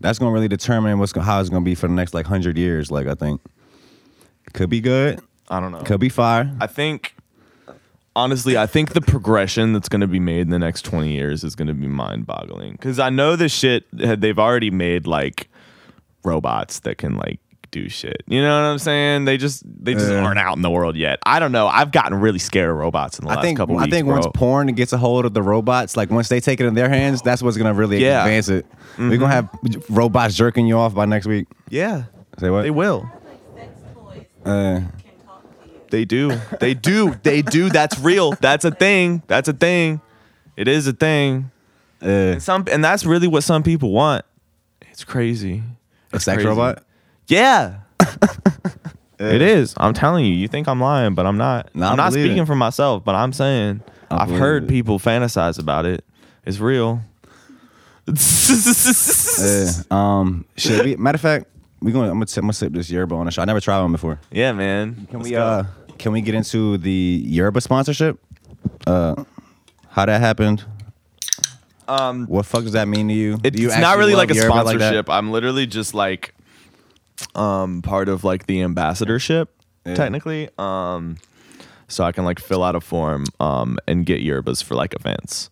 that's gonna really determine what's how it's gonna be for the next like hundred years. Like, I think could be good,
I don't know.
could be fire.
I think honestly, I think the progression that's going to be made in the next 20 years is going to be mind-boggling cuz I know this shit they've already made like robots that can like do shit. You know what I'm saying? They just they just
Yeah.
aren't out in the world yet. I don't know. I've gotten really scared of robots in the
I
last
think
couple
I
weeks.
think
bro.
once porn gets a hold of the robots, like once they take it in their hands, that's what's gonna really
Yeah. Mm-hmm.
advance it. We're gonna have robots jerking you off by next week.
yeah.
Say what?
They will.
Like sex toys
Uh,
can talk to you.
They do. They do. They do. That's real. That's a thing. That's a thing. It is a thing.
uh,
And some and that's really what some people want. It's crazy.
a sex
crazy.
robot?
Yeah. it is. I'm telling you. You think I'm lying, but I'm not.
No, I
I'm not
believe
speaking
it.
for myself, but I'm saying
I
I've
believe
heard
it.
people fantasize about it. It's real.
Yeah. Um. Shit. We, matter of fact, we gonna I'm gonna, I'm gonna sip this yerba on a show. I never tried one before.
yeah, man.
Can we uh can we get into the yerba sponsorship? Uh, how that happened?
Um,
What fuck does that mean to you?
It-
Do you
it's not
actually
really
love
like a
yerba like that?
sponsorship. I'm literally just like um part of like the ambassadorship
Yeah.
technically. Um so I can like fill out a form um and get yerbas for like events.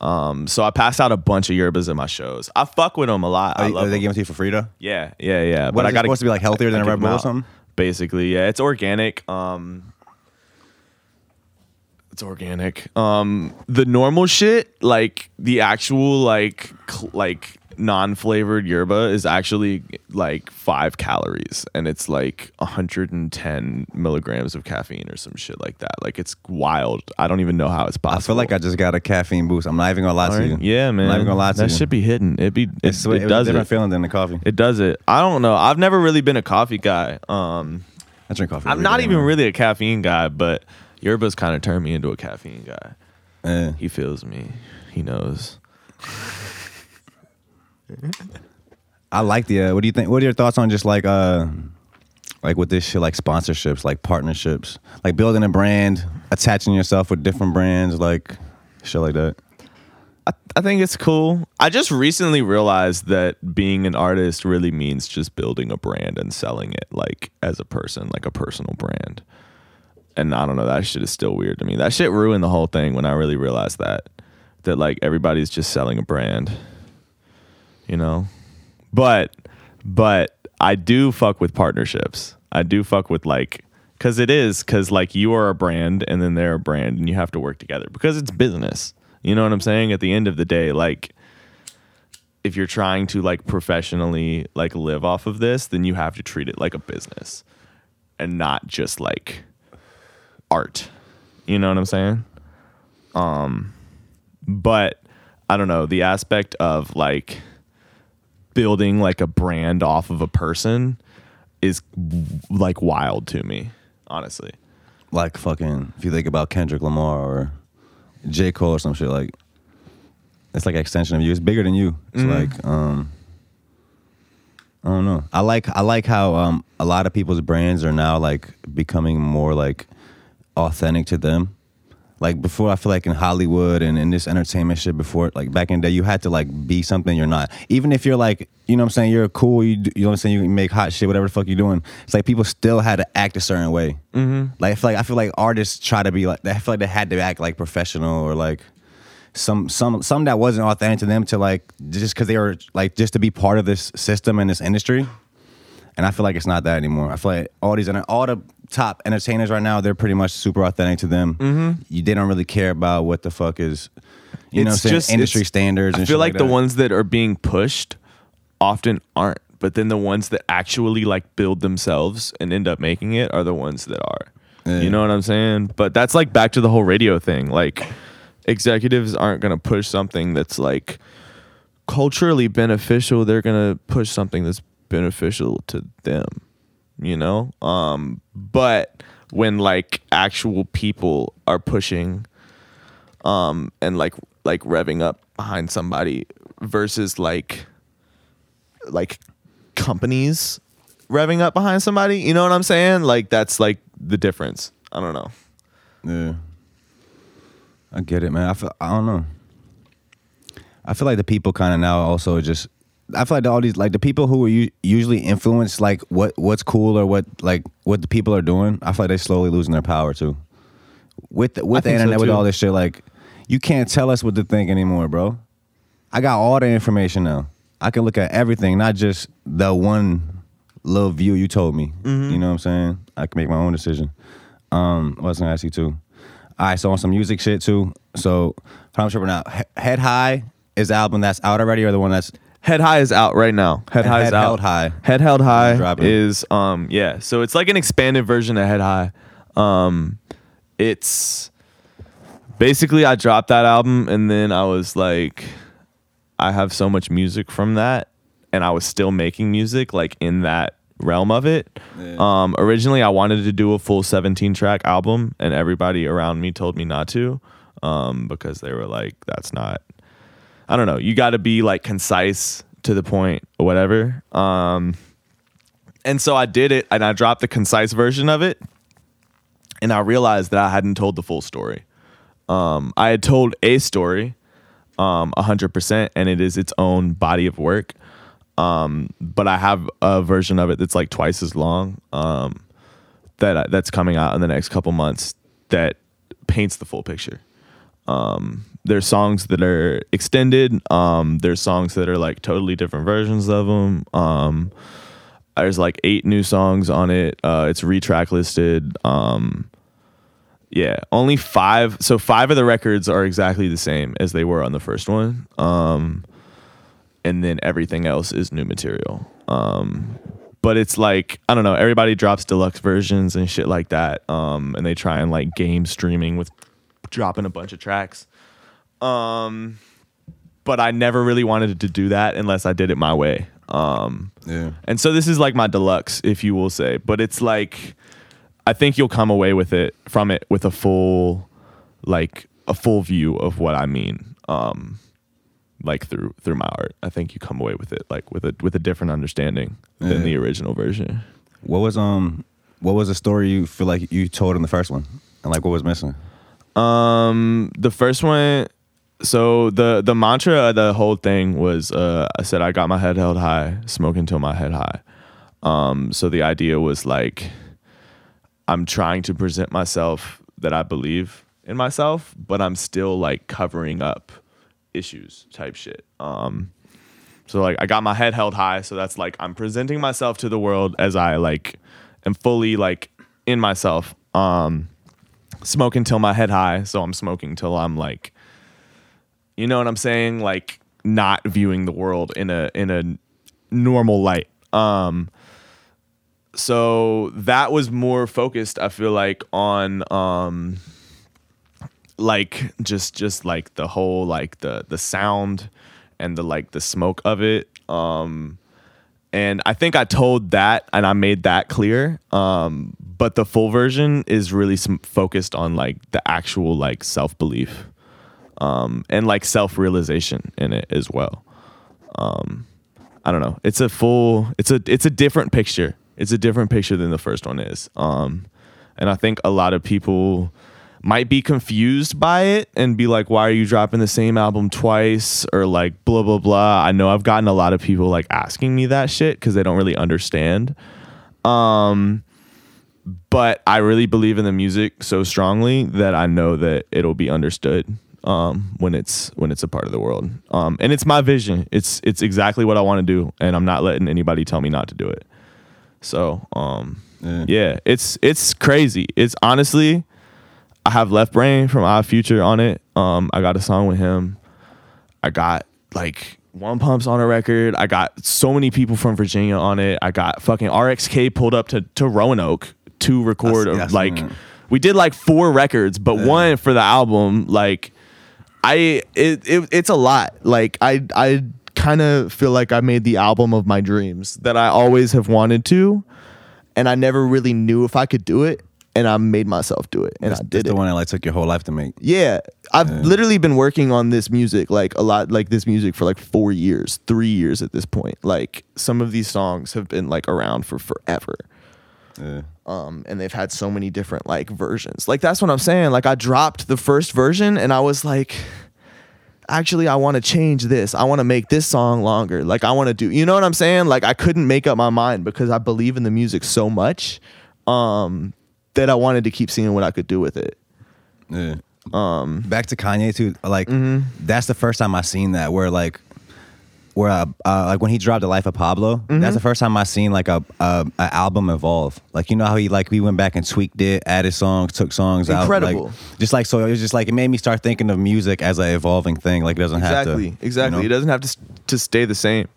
Um so I passed out a bunch of yerbas at my shows. I fuck with them a lot.
Are,
I
are they
them.
giving it to you for free though?
Yeah, yeah, yeah.
What
but I got
supposed to be like healthier than a Red Bull or something?
Basically, yeah. It's organic. Um it's organic. Um the normal shit, like the actual like cl- like non-flavored yerba is actually like 5 calories and it's like 110 milligrams of caffeine or some shit like that. Like it's wild. I don't even know how it's possible I
feel like I just got a caffeine boost. I'm not even gonna lie to you.
Yeah, man.
I'm not even gonna lie to
that
you.
should be hitting. It be it,
It's,
it,
it, was
does
a different
it.
feeling than the coffee.
It does it. I don't know. I've never really been a coffee guy. Um
I drink coffee.
I'm not
day,
even
man.
really a caffeine guy, but Yerba's kind of turned me into a caffeine guy.
Eh.
He feels me. He knows.
I like the. Uh, what do you think? What are your thoughts on just like uh, like with this shit, like sponsorships, like partnerships, like building a brand, attaching yourself with different brands, like shit like that.
I, I think it's cool. I just recently realized that being an artist really means just building a brand and selling it like as a person, like a personal brand. And I don't know, that shit is still weird to me. That shit ruined the whole thing when I really realized that. That like everybody's just selling a brand. You know? But but I do fuck with partnerships. I do fuck with like cuz it is cuz like you are a brand and then they're a brand and you have to work together because it's business. You know what I'm saying? At the end of the day, like if you're trying to like professionally like live off of this, then you have to treat it like a business and not just like art. You know what I'm saying? Um but I don't know, the aspect of like building like a brand off of a person is like wild to me, honestly.
Like fucking, if you think about Kendrick Lamar or J Cole or some shit, like it's like an extension of you. It's bigger than you. It's
Mm-hmm.
like um, I don't know. I like I like how um a lot of people's brands are now like becoming more like authentic to them. Like before, I feel like in Hollywood and in this entertainment shit before, like back in the day, you had to like be something you're not. Even if you're like, you know what I'm saying, you're cool, you, do- you know what I'm saying, you can make hot shit, whatever the fuck you're doing. It's like people still had to act a certain way. Mm-hmm. Like I feel like I feel like artists try to be like, I feel like they had to act like professional or like some some some that wasn't authentic to them to like just because they were like just to be part of this system and this industry. And I feel like it's not that anymore. I feel like all these and all the top entertainers right now, they're pretty much super authentic to them. Mm-hmm. You, they don't really care about what the fuck is, you know,
It's
saying,
just-
industry standards.
I feel
shit
like, the ones that are being pushed often aren't, but then the ones that actually like build themselves and end up making it are the ones that are.
Yeah.
You know what I'm saying? But that's like back to the whole radio thing. Like executives aren't going to push something that's like culturally beneficial. They're going to push something that's beneficial to them, you know? Um but when like actual people are pushing um and like like revving up behind somebody versus like like companies revving up behind somebody. You know what I'm saying? Like that's like the difference. I don't know.
Yeah. I get it, man. I feel I don't know. I feel like the people kind of now also just I feel like all these like the people who are u- usually influence like what what's cool or what like what the people are doing. I feel like they're slowly losing their power too. With the, with the
think so,
internet, with all this shit, like you can't tell us what to think anymore, bro. I got all the information now. I can look at everything, not just the one little view you told me.
Mm-hmm.
You know what I'm saying? I can make my own decision. Um, what was I gonna ask you too? All right, so on some music shit too. So I'm tripping out. He- Head High is the album that's out already, or the one that's
Head High is out right now. Head High is
Head
out.
Held High.
Head Held High
Dropping.
is um yeah. So it's like an expanded version of Head High. Um it's basically I dropped that album and then I was like I have so much music from that and I was still making music like in that realm of it. Um originally I wanted to do a full 17 track album and everybody around me told me not to um because they were like that's not I don't know. You got to be like concise to the point or whatever. Um, and so I did it and I dropped the concise version of it. And I realized that I hadn't told the full story. Um, I had told a story, um, 100%, and it is its own body of work. Um, but I have a version of it that's like twice as long um, that that's coming out in the next couple months that paints the full picture um there's songs that are extended um there's songs that are like totally different versions of them um there's like eight new songs on it uh it's retrack listed um yeah only five so five of the records are exactly the same as they were on the first one um and then everything else is new material um but it's like i don't know everybody drops deluxe versions and shit like that um and they try and like game streaming with dropping a bunch of tracks um but i never really wanted to do that unless i did it my way um
yeah.
and so this is like my deluxe, if you will say. But it's like I think you'll come away with it from it with a full like a full view of what I mean. Um like through through my art. I think you come away with it like with a with a different understanding
Yeah.
than the original version.
What was um what was the story you feel like you told in the first one, and like what was missing?
Um, the first one. So the the mantra of the whole thing was uh, I said I got my head held high, smoking till my head high. Um, so the idea was like I'm trying to present myself that I believe in myself, but I'm still like covering up issues type shit. Um, so like I got my head held high, so that's like I'm presenting myself to the world as I like am fully like in myself. Um, smoking till my head high, so I'm smoking till I'm like you know what I'm saying? Like not viewing the world in a in a normal light. Um so that was more focused, I feel like, on um like just just like the whole like the the sound and the like the smoke of it. Um and I think I told that and I made that clear. Um, but the full version is really some focused on like the actual like self belief, um, and like self realization in it as well. Um, I don't know. It's a full. It's a it's a different picture. It's a different picture than the first one is. Um, and I think a lot of people might be confused by it and be like, why are you dropping the same album twice? Or like, blah, blah, blah. I know I've gotten a lot of people like asking me that shit because they don't really understand. Um, but I really believe in the music so strongly that I know that it'll be understood um, when it's when it's a part of the world. Um, and it's my vision. It's it's exactly what I want to do, and I'm not letting anybody tell me not to do it. So um,
Yeah.
yeah, it's it's crazy. It's honestly, I have Left Brain from Odd Future on it. Um, I got a song with him. I got like One Pumps on a record. I got so many people from Virginia on it. I got fucking RXK pulled up to to Roanoke to record.
That's- that's
like
right.
we did like four records, but one for the album. Like I, it, it it's a lot. Like I I kind of feel like I made the album of my dreams that I always have wanted to, and I never really knew if I could do it. and I made myself do it, and
That's,
I did
the one that like took your whole life to make.
Yeah, I've literally been working on this music like a lot, like this music for like four years, three years at this point. Like some of these songs have been like around for forever.
Yeah.
Um, and they've had so many different like versions. Like that's what I'm saying. Like I dropped the first version and I was like, actually, I want to change this. I want to make this song longer. Like I want to do, you know what I'm saying? Like I couldn't make up my mind because I believe in the music so much um, that I wanted to keep seeing what I could do with it.
Yeah. Um, back to Kanye too. Like
Mm-hmm.
that's the first time I seen that where like where uh, uh, like when he dropped the Life of Pablo.
Mm-hmm.
That's the first time I seen like a, a a album evolve. Like you know how he like we went back and tweaked it, added songs, took songs out.
Incredible.
Like, just like so, it was just like it made me start thinking of music as an evolving thing. Like it doesn't have to
Exactly, exactly.
you
It doesn't have to to stay the same.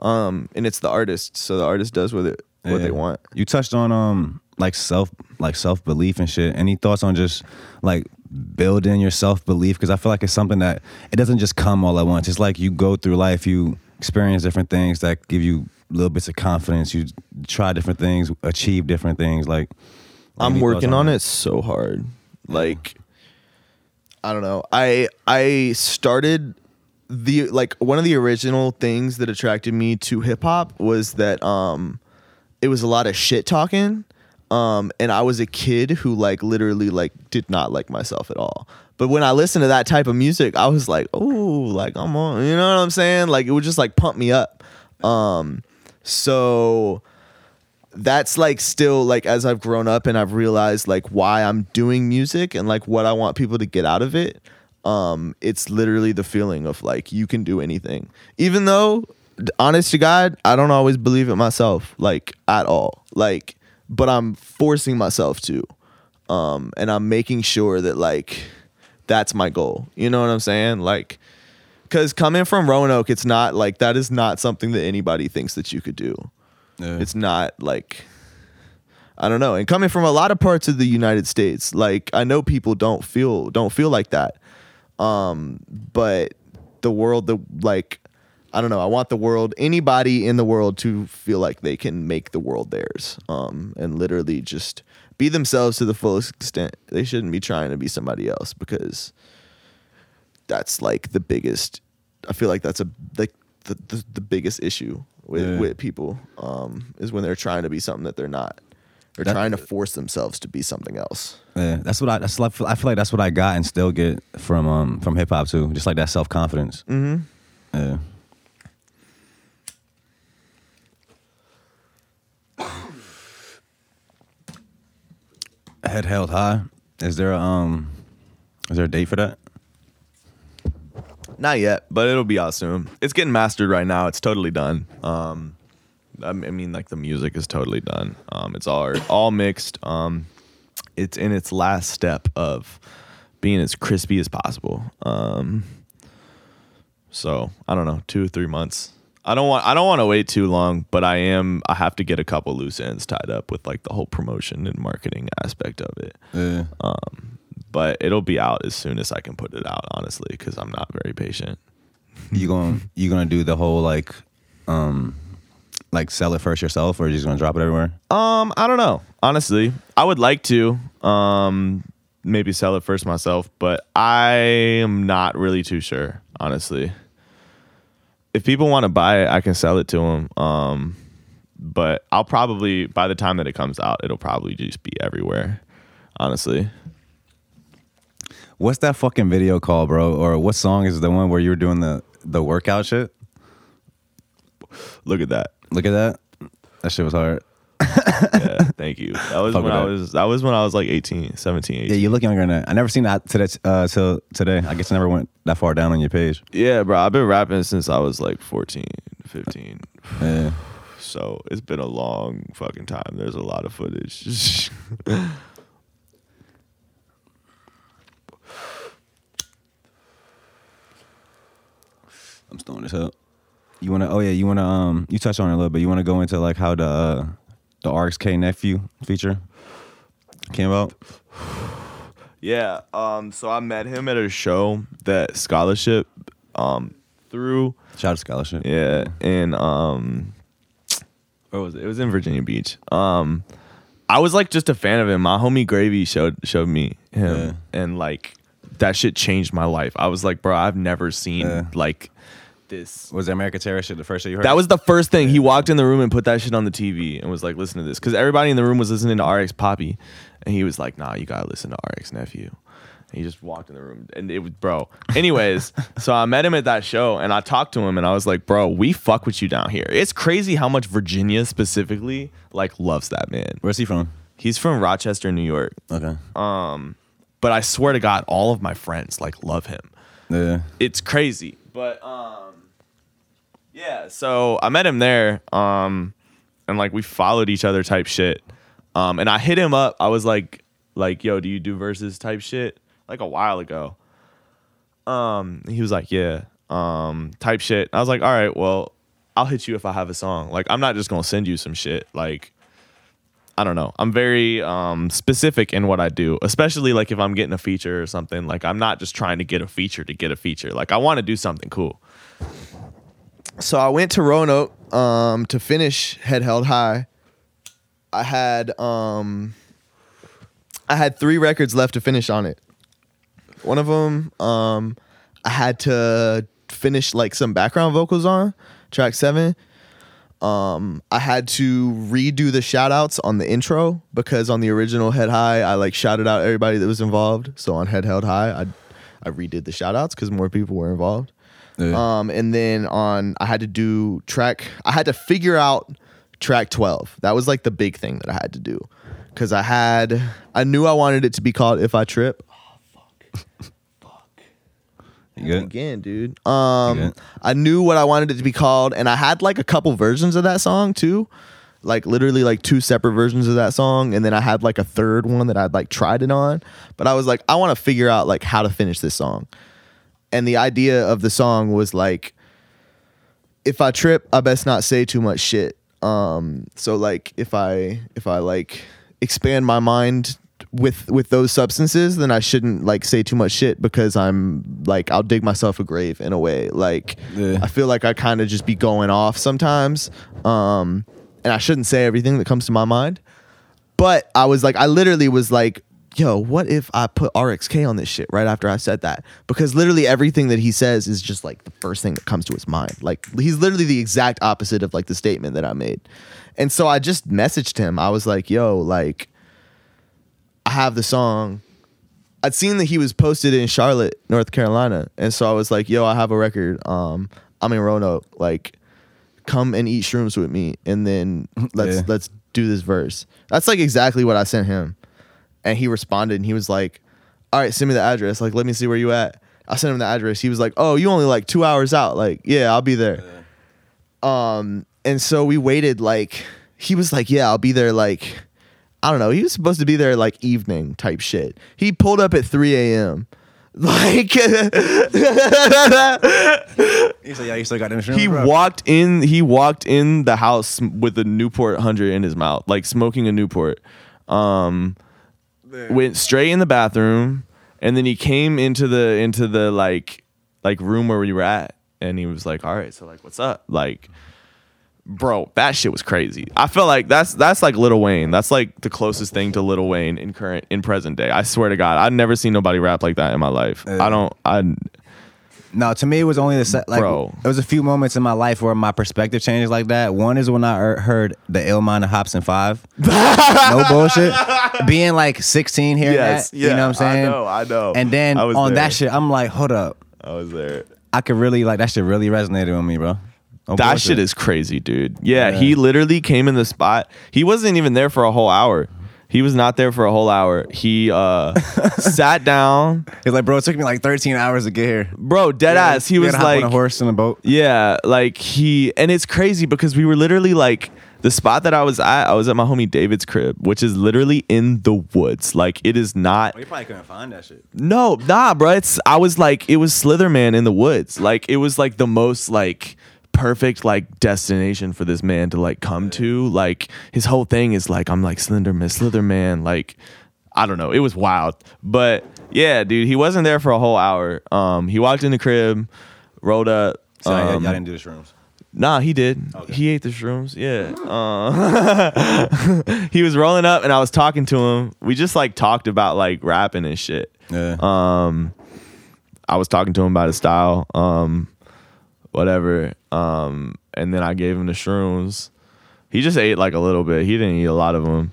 Um, and it's the artist, so the artist does with it what
Yeah.
they want.
You touched on um like self like self belief and shit. Any thoughts on just like building your self belief? Because I feel like it's something that it doesn't just come all at once. It's like you go through life, you experience different things that give you little bits of confidence. You try different things, achieve different things. Like
I'm working on it so hard. Like I don't know. I I started the like one of the original things that attracted me to hip hop was that um it was a lot of shit talking. Um and I was a kid who like literally like did not like myself at all. But when I listened to that type of music, I was like, "Oh, like I'm on." You know what I'm saying? Like it would just like pump me up. Um so that's like still like as I've grown up and I've realized like why I'm doing music and like what I want people to get out of it. Um, it's literally the feeling of like you can do anything, even though, honest to God, I don't always believe it myself, like at all. Like, but I'm forcing myself to, um, and I'm making sure that like that's my goal. You know what I'm saying? Like, because coming from Roanoke, it's not like that is not something that anybody thinks that you could do.
Yeah.
It's not like I don't know. And coming from a lot of parts of the United States, like I know people don't feel don't feel like that. Um, but the world the like I don't know. I want the world anybody in the world to feel like they can make the world theirs. Um, and literally just be themselves to the fullest extent. They shouldn't be trying to be somebody else because that's like the biggest I feel like that's a like the, the, the biggest issue with,
Yeah.
with people um, is when they're trying to be something that they're not. They're
That-
trying to force themselves to be something else.
Yeah, that's what I. That's like, I feel like that's what I got and still get from um from hip hop too. Just like that self confidence.
Mm-hmm.
Yeah. Head held high. Is there a, um is there a date for that?
Not yet, but it'll be out soon. It's getting mastered right now. It's totally done. Um, I mean, like the music is totally done. Um, it's all all mixed. Um, it's in its last step of being as crispy as possible. Um, so I don't know, two or three months. I don't want I don't want to wait too long, but I am I have to get a couple loose ends tied up with like the whole promotion and marketing aspect of it.
Yeah.
But it'll be out as soon as I can put it out, honestly, because I'm not very patient.
You going to you gonna do the whole like um like sell it first yourself or you just gonna drop it everywhere?
Um, I don't know. Honestly, I would like to um maybe sell it first myself, but I am not really too sure, honestly. If people want to buy it, I can sell it to them. Um, but I'll probably by the time that it comes out, it'll probably just be everywhere. Honestly,
What's that fucking video called, bro? Or what song is the one where you were doing the the workout shit?
look at that.
Look at that. That shit was hard.
Yeah, thank you. That was
Fuck
when
with
I
that.
was that was when I was like 18, 17, 18.
Yeah, you look younger than that. I never seen that today uh, till today. I guess I never went that far down on your page.
Yeah, bro. I've been rapping since I was like 14, 15.
Yeah.
So it's been a long fucking time. There's a lot of footage.
I'm stoned this up. You wanna? Oh yeah, you wanna? Um, you touched on it a little bit. You wanna go into like how the uh, the RXK nephew feature came out?
yeah. Um. So I met him at a show that scholarship um through.
Shout out scholarship.
Yeah, and um, where was it? It was in Virginia Beach. Um,
I was like just a fan of him. My homie Gravy showed showed me him,
Yeah.
and like that shit changed my life. I was like, bro, I've never seen
Yeah.
like this.
Was the American Terror shit the first shit you heard?
That was the first thing. He walked in the room and put that shit on the TV and was like, listen to this. Because everybody in the room was listening to RX Papi. And he was like, nah, you gotta listen to RX Nephew. And he just walked in the room and it was, bro. Anyways, so I met him at that show and I talked to him and I was like, bro, we fuck with you down here. It's crazy how much Virginia specifically like loves that man.
Where's he from?
He's from Rochester, New York.
Okay.
Um, but I swear to God, all of my friends like love him
Yeah.
it's crazy. But um yeah, so I met him there um and like we followed each other type shit. Um and I hit him up. I was like like, "Yo, do you do verses type shit?" like a while ago. Um he was like, "Yeah." Um type shit. I was like, "All right, well, I'll hit you if I have a song. Like I'm not just to send you some shit. Like I don't know. I'm very um, specific in what I do, especially like if I'm getting a feature or something. Like I'm not just trying to get a feature to get a feature. Like I want to do something cool.
So I went to Roanoke um, to finish Head Held High. I had um, I had three records left to finish on it. One of them um, I had to finish like some background vocals on track seven. Um, I had to redo the shout outs on the intro because on the original Head High, I like shouted out everybody that was involved. So on Head Held High, I I redid the shout outs because more people were involved.
Yeah.
Um, and then on, I had to do track, I had to figure out track 12. That was like the big thing that I had to do. Cause I had, I knew I wanted it to be called If I Trip.
you good?
Again, dude. Um? I knew what I wanted it to be called. And I had like a couple versions of that song too. Like literally like two separate versions of that song. And then I had like a third one that I'd like tried it on. But I was like, I want to figure out like how to finish this song. And the idea of the song was like, if I trip, I best not say too much shit. Um, so like if I if I like expand my mind with with those substances, then I shouldn't like say too much shit because I'm like I'll dig myself a grave in a way. Like
Yeah.
I feel like I kind of just be going off sometimes. Um, and I shouldn't say everything that comes to my mind. But I was like, I literally was like, yo, what if I put RXK on this shit right after I said that? Because literally everything that he says is just like the first thing that comes to his mind. Like he's literally the exact opposite of like the statement that I made. And so I just messaged him. I was like, yo, like, have the song. I'd seen that he was posted in Charlotte, North Carolina. And so I was like, yo, I have a record. Um, I'm in Roanoke. Like, come and eat shrooms with me and then let's
Yeah.
let's do this verse. That's like exactly what I sent him. And he responded and he was like, All right, send me the address. Like, let me see where you at. I sent him the address. He was like, Oh, you only like two hours out. Like, yeah, I'll be there. Um, and so we waited like he was like, Yeah, I'll be there like I don't know. He was supposed to be there like evening type shit. He pulled up at 3 a.m. Like
You said, yeah, you still got shrooms,
He
bro?
walked in. He walked in the house with a Newport hundred in his mouth, like smoking a Newport. Um, went straight in the bathroom, and then he came into the into the like like room where we were at, and he was like, "All right, so like, what's up?" Like, bro, that shit was crazy. I feel like that's that's like Lil Wayne. That's like the closest thing to Lil Wayne in current in present day. I swear to God, I've never seen nobody rap like that in my life.
Yeah.
I don't. I
No, to me it was only the se- like
Bro.
there was a few moments in my life where my perspective changed like that. One is when I er- heard the Ill Mind of Hopsin Five. no bullshit. Being like 16 here,
yes,
that, you know what I'm saying?
I know. I know.
And then on
there.
that shit, I'm like, hold up,
I was there.
I could really like that shit really resonated with me, bro. No
That shit is crazy, dude. Yeah,
Yeah.
he literally came in the spot. He wasn't even there for a whole hour. He was not there for a whole hour. He uh sat down.
He's like, bro, it took me like 13 hours to get here.
Bro, dead ass. He was like
on a horse and a boat.
Yeah, like he and it's crazy because we were literally like the spot that I was at, I was at my homie David's crib, which is literally in the woods. Like it is not
You probably couldn't find that shit.
No, nah, bro. It's I was like it was Slitherman in the woods. Like it was like the most like perfect like destination for this man to like come to. Like his whole thing is like I'm like Slenderman, Slitherman. Like I don't know. It was wild, but yeah, dude, he wasn't there for a whole hour. Um, he walked in the crib, rolled up.
So
um,
y'all didn't do the shrooms.
Nah, he did. He ate the shrooms. Yeah. Uh, he was rolling up, and I was talking to him. We just like talked about like rapping and shit.
Yeah.
Um, I was talking to him about his style, um, whatever. Um, and then I gave him the shrooms. He just ate like a little bit. He didn't eat a lot of them.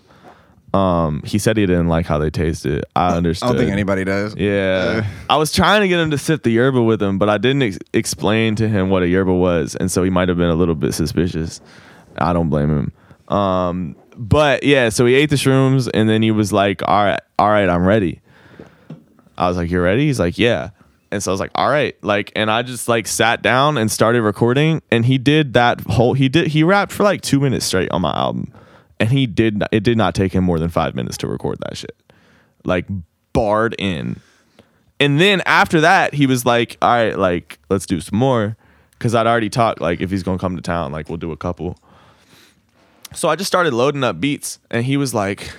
Um, he said he didn't like how they tasted. I understood.
I don't think anybody does.
Yeah. I was trying to get him to sip the yerba with him, but I didn't ex- explain to him what a yerba was, and so he might have been a little bit suspicious. I don't blame him. Um, but yeah, so he ate the shrooms, and then he was like, "All right, all right, I'm ready." I was like, "You're ready?" He's like, "Yeah." And so I was like, "All right," like, and I just like sat down and started recording, and he did that whole. He did. He rapped for like two minutes straight on my album, and he did. It did not take him more than five minutes to record that shit, like barred in. And then after that, he was like, "All right, like let's do some more," because I'd already talked like if he's gonna come to town, like we'll do a couple. So I just started loading up beats, and he was like,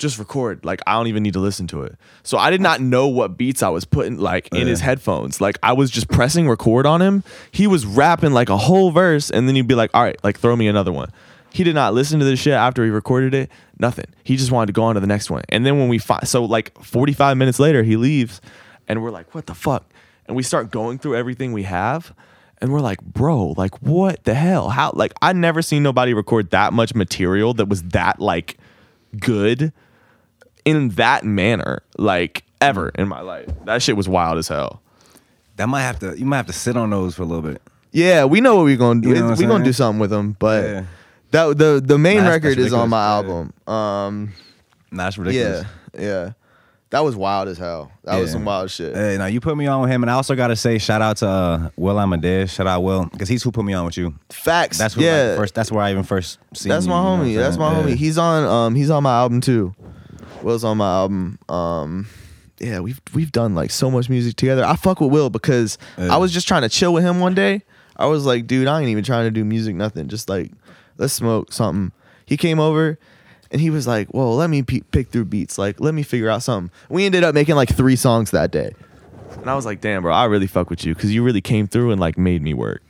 "Just record. Like I don't even need to listen to it." So I did not know what beats I was putting like in his headphones. Like I was just pressing record on him. He was rapping like a whole verse, and then he'd be like, "All right, like throw me another one." He did not listen to this shit after he recorded it. Nothing. He just wanted to go on to the next one. And then when we fi- so like 45 minutes later, he leaves, and we're like, "What the fuck?" And we start going through everything we have. And we're like, bro, like what the hell? How like I never seen nobody record that much material that was that like good in that manner, like ever in my life. That shit was wild as hell.
That might have to. You might have to sit on those for a little bit.
Yeah, we know what we're gonna do.
You know
we're gonna do something with them, but
Yeah.
that the the main
Nah,
record is on my album. Um,
Nah, that's ridiculous.
yeah, yeah. that was wild as hell. That was some wild shit.
Hey, now you put me on with him, and I also gotta say shout out to uh, Will Amadeus. Shout out Will, because he's who put me on with you.
Facts.
That's who,
yeah.
like, first. That's where I even first seen
That's my
you
homie.
I'm
That's my homie. He's on um he's on my album too. Will's on my album. Um yeah, we've we've done like so much music together. I fuck with Will because
Yeah.
I was just trying to chill with him one day. I was like, dude, I ain't even trying to do music, nothing. Just like, let's smoke something. He came over and he was like, well, let me pe- pick through beats. Like, let me figure out something. We ended up making like three songs that day.
And I was like, damn, bro, I really fuck with you because you really came through and like made me work.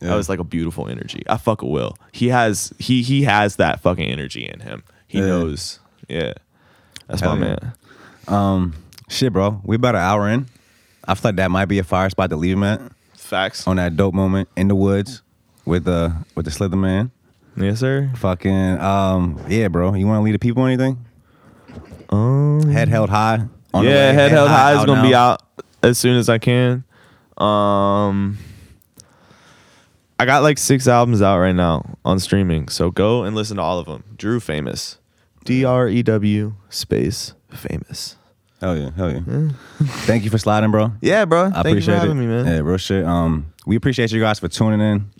Yeah.
That was like a beautiful energy. I fuck with Will. He has he he has that fucking energy in him. He
Yeah.
knows. Yeah. That's
Hell
my
yeah.
man.
Um, shit, bro. We about an hour in. I feel like that might be a fire spot to leave him at
Facts.
on that dope moment in the woods with the with the Slither Man.
Yes, sir.
Fucking um, yeah, bro. You want to lead the people or anything?
Um,
Head held high. on the
yeah,
way.
head held high is gonna be
now.
out as soon as I can. Um, I got like six albums out right now on streaming, so go and listen to all of them. Drew Famous, D R E W space famous.
Hell yeah, hell yeah. Thank you for sliding, bro.
Yeah, bro.
I
Thank you
appreciate
for having
it.
me, man.
Yeah, real shit. Um, we appreciate you guys for tuning in.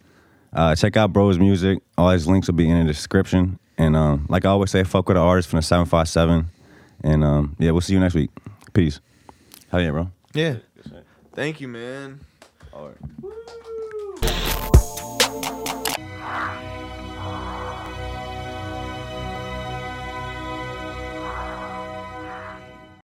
Uh, check out Bro's music. All his links will be in the description. And um, like I always say, fuck with the artist from the seven five seven. And um, yeah, we'll see you next week. Peace. Hell yeah, bro.
Yeah. Thank you, man.
All right.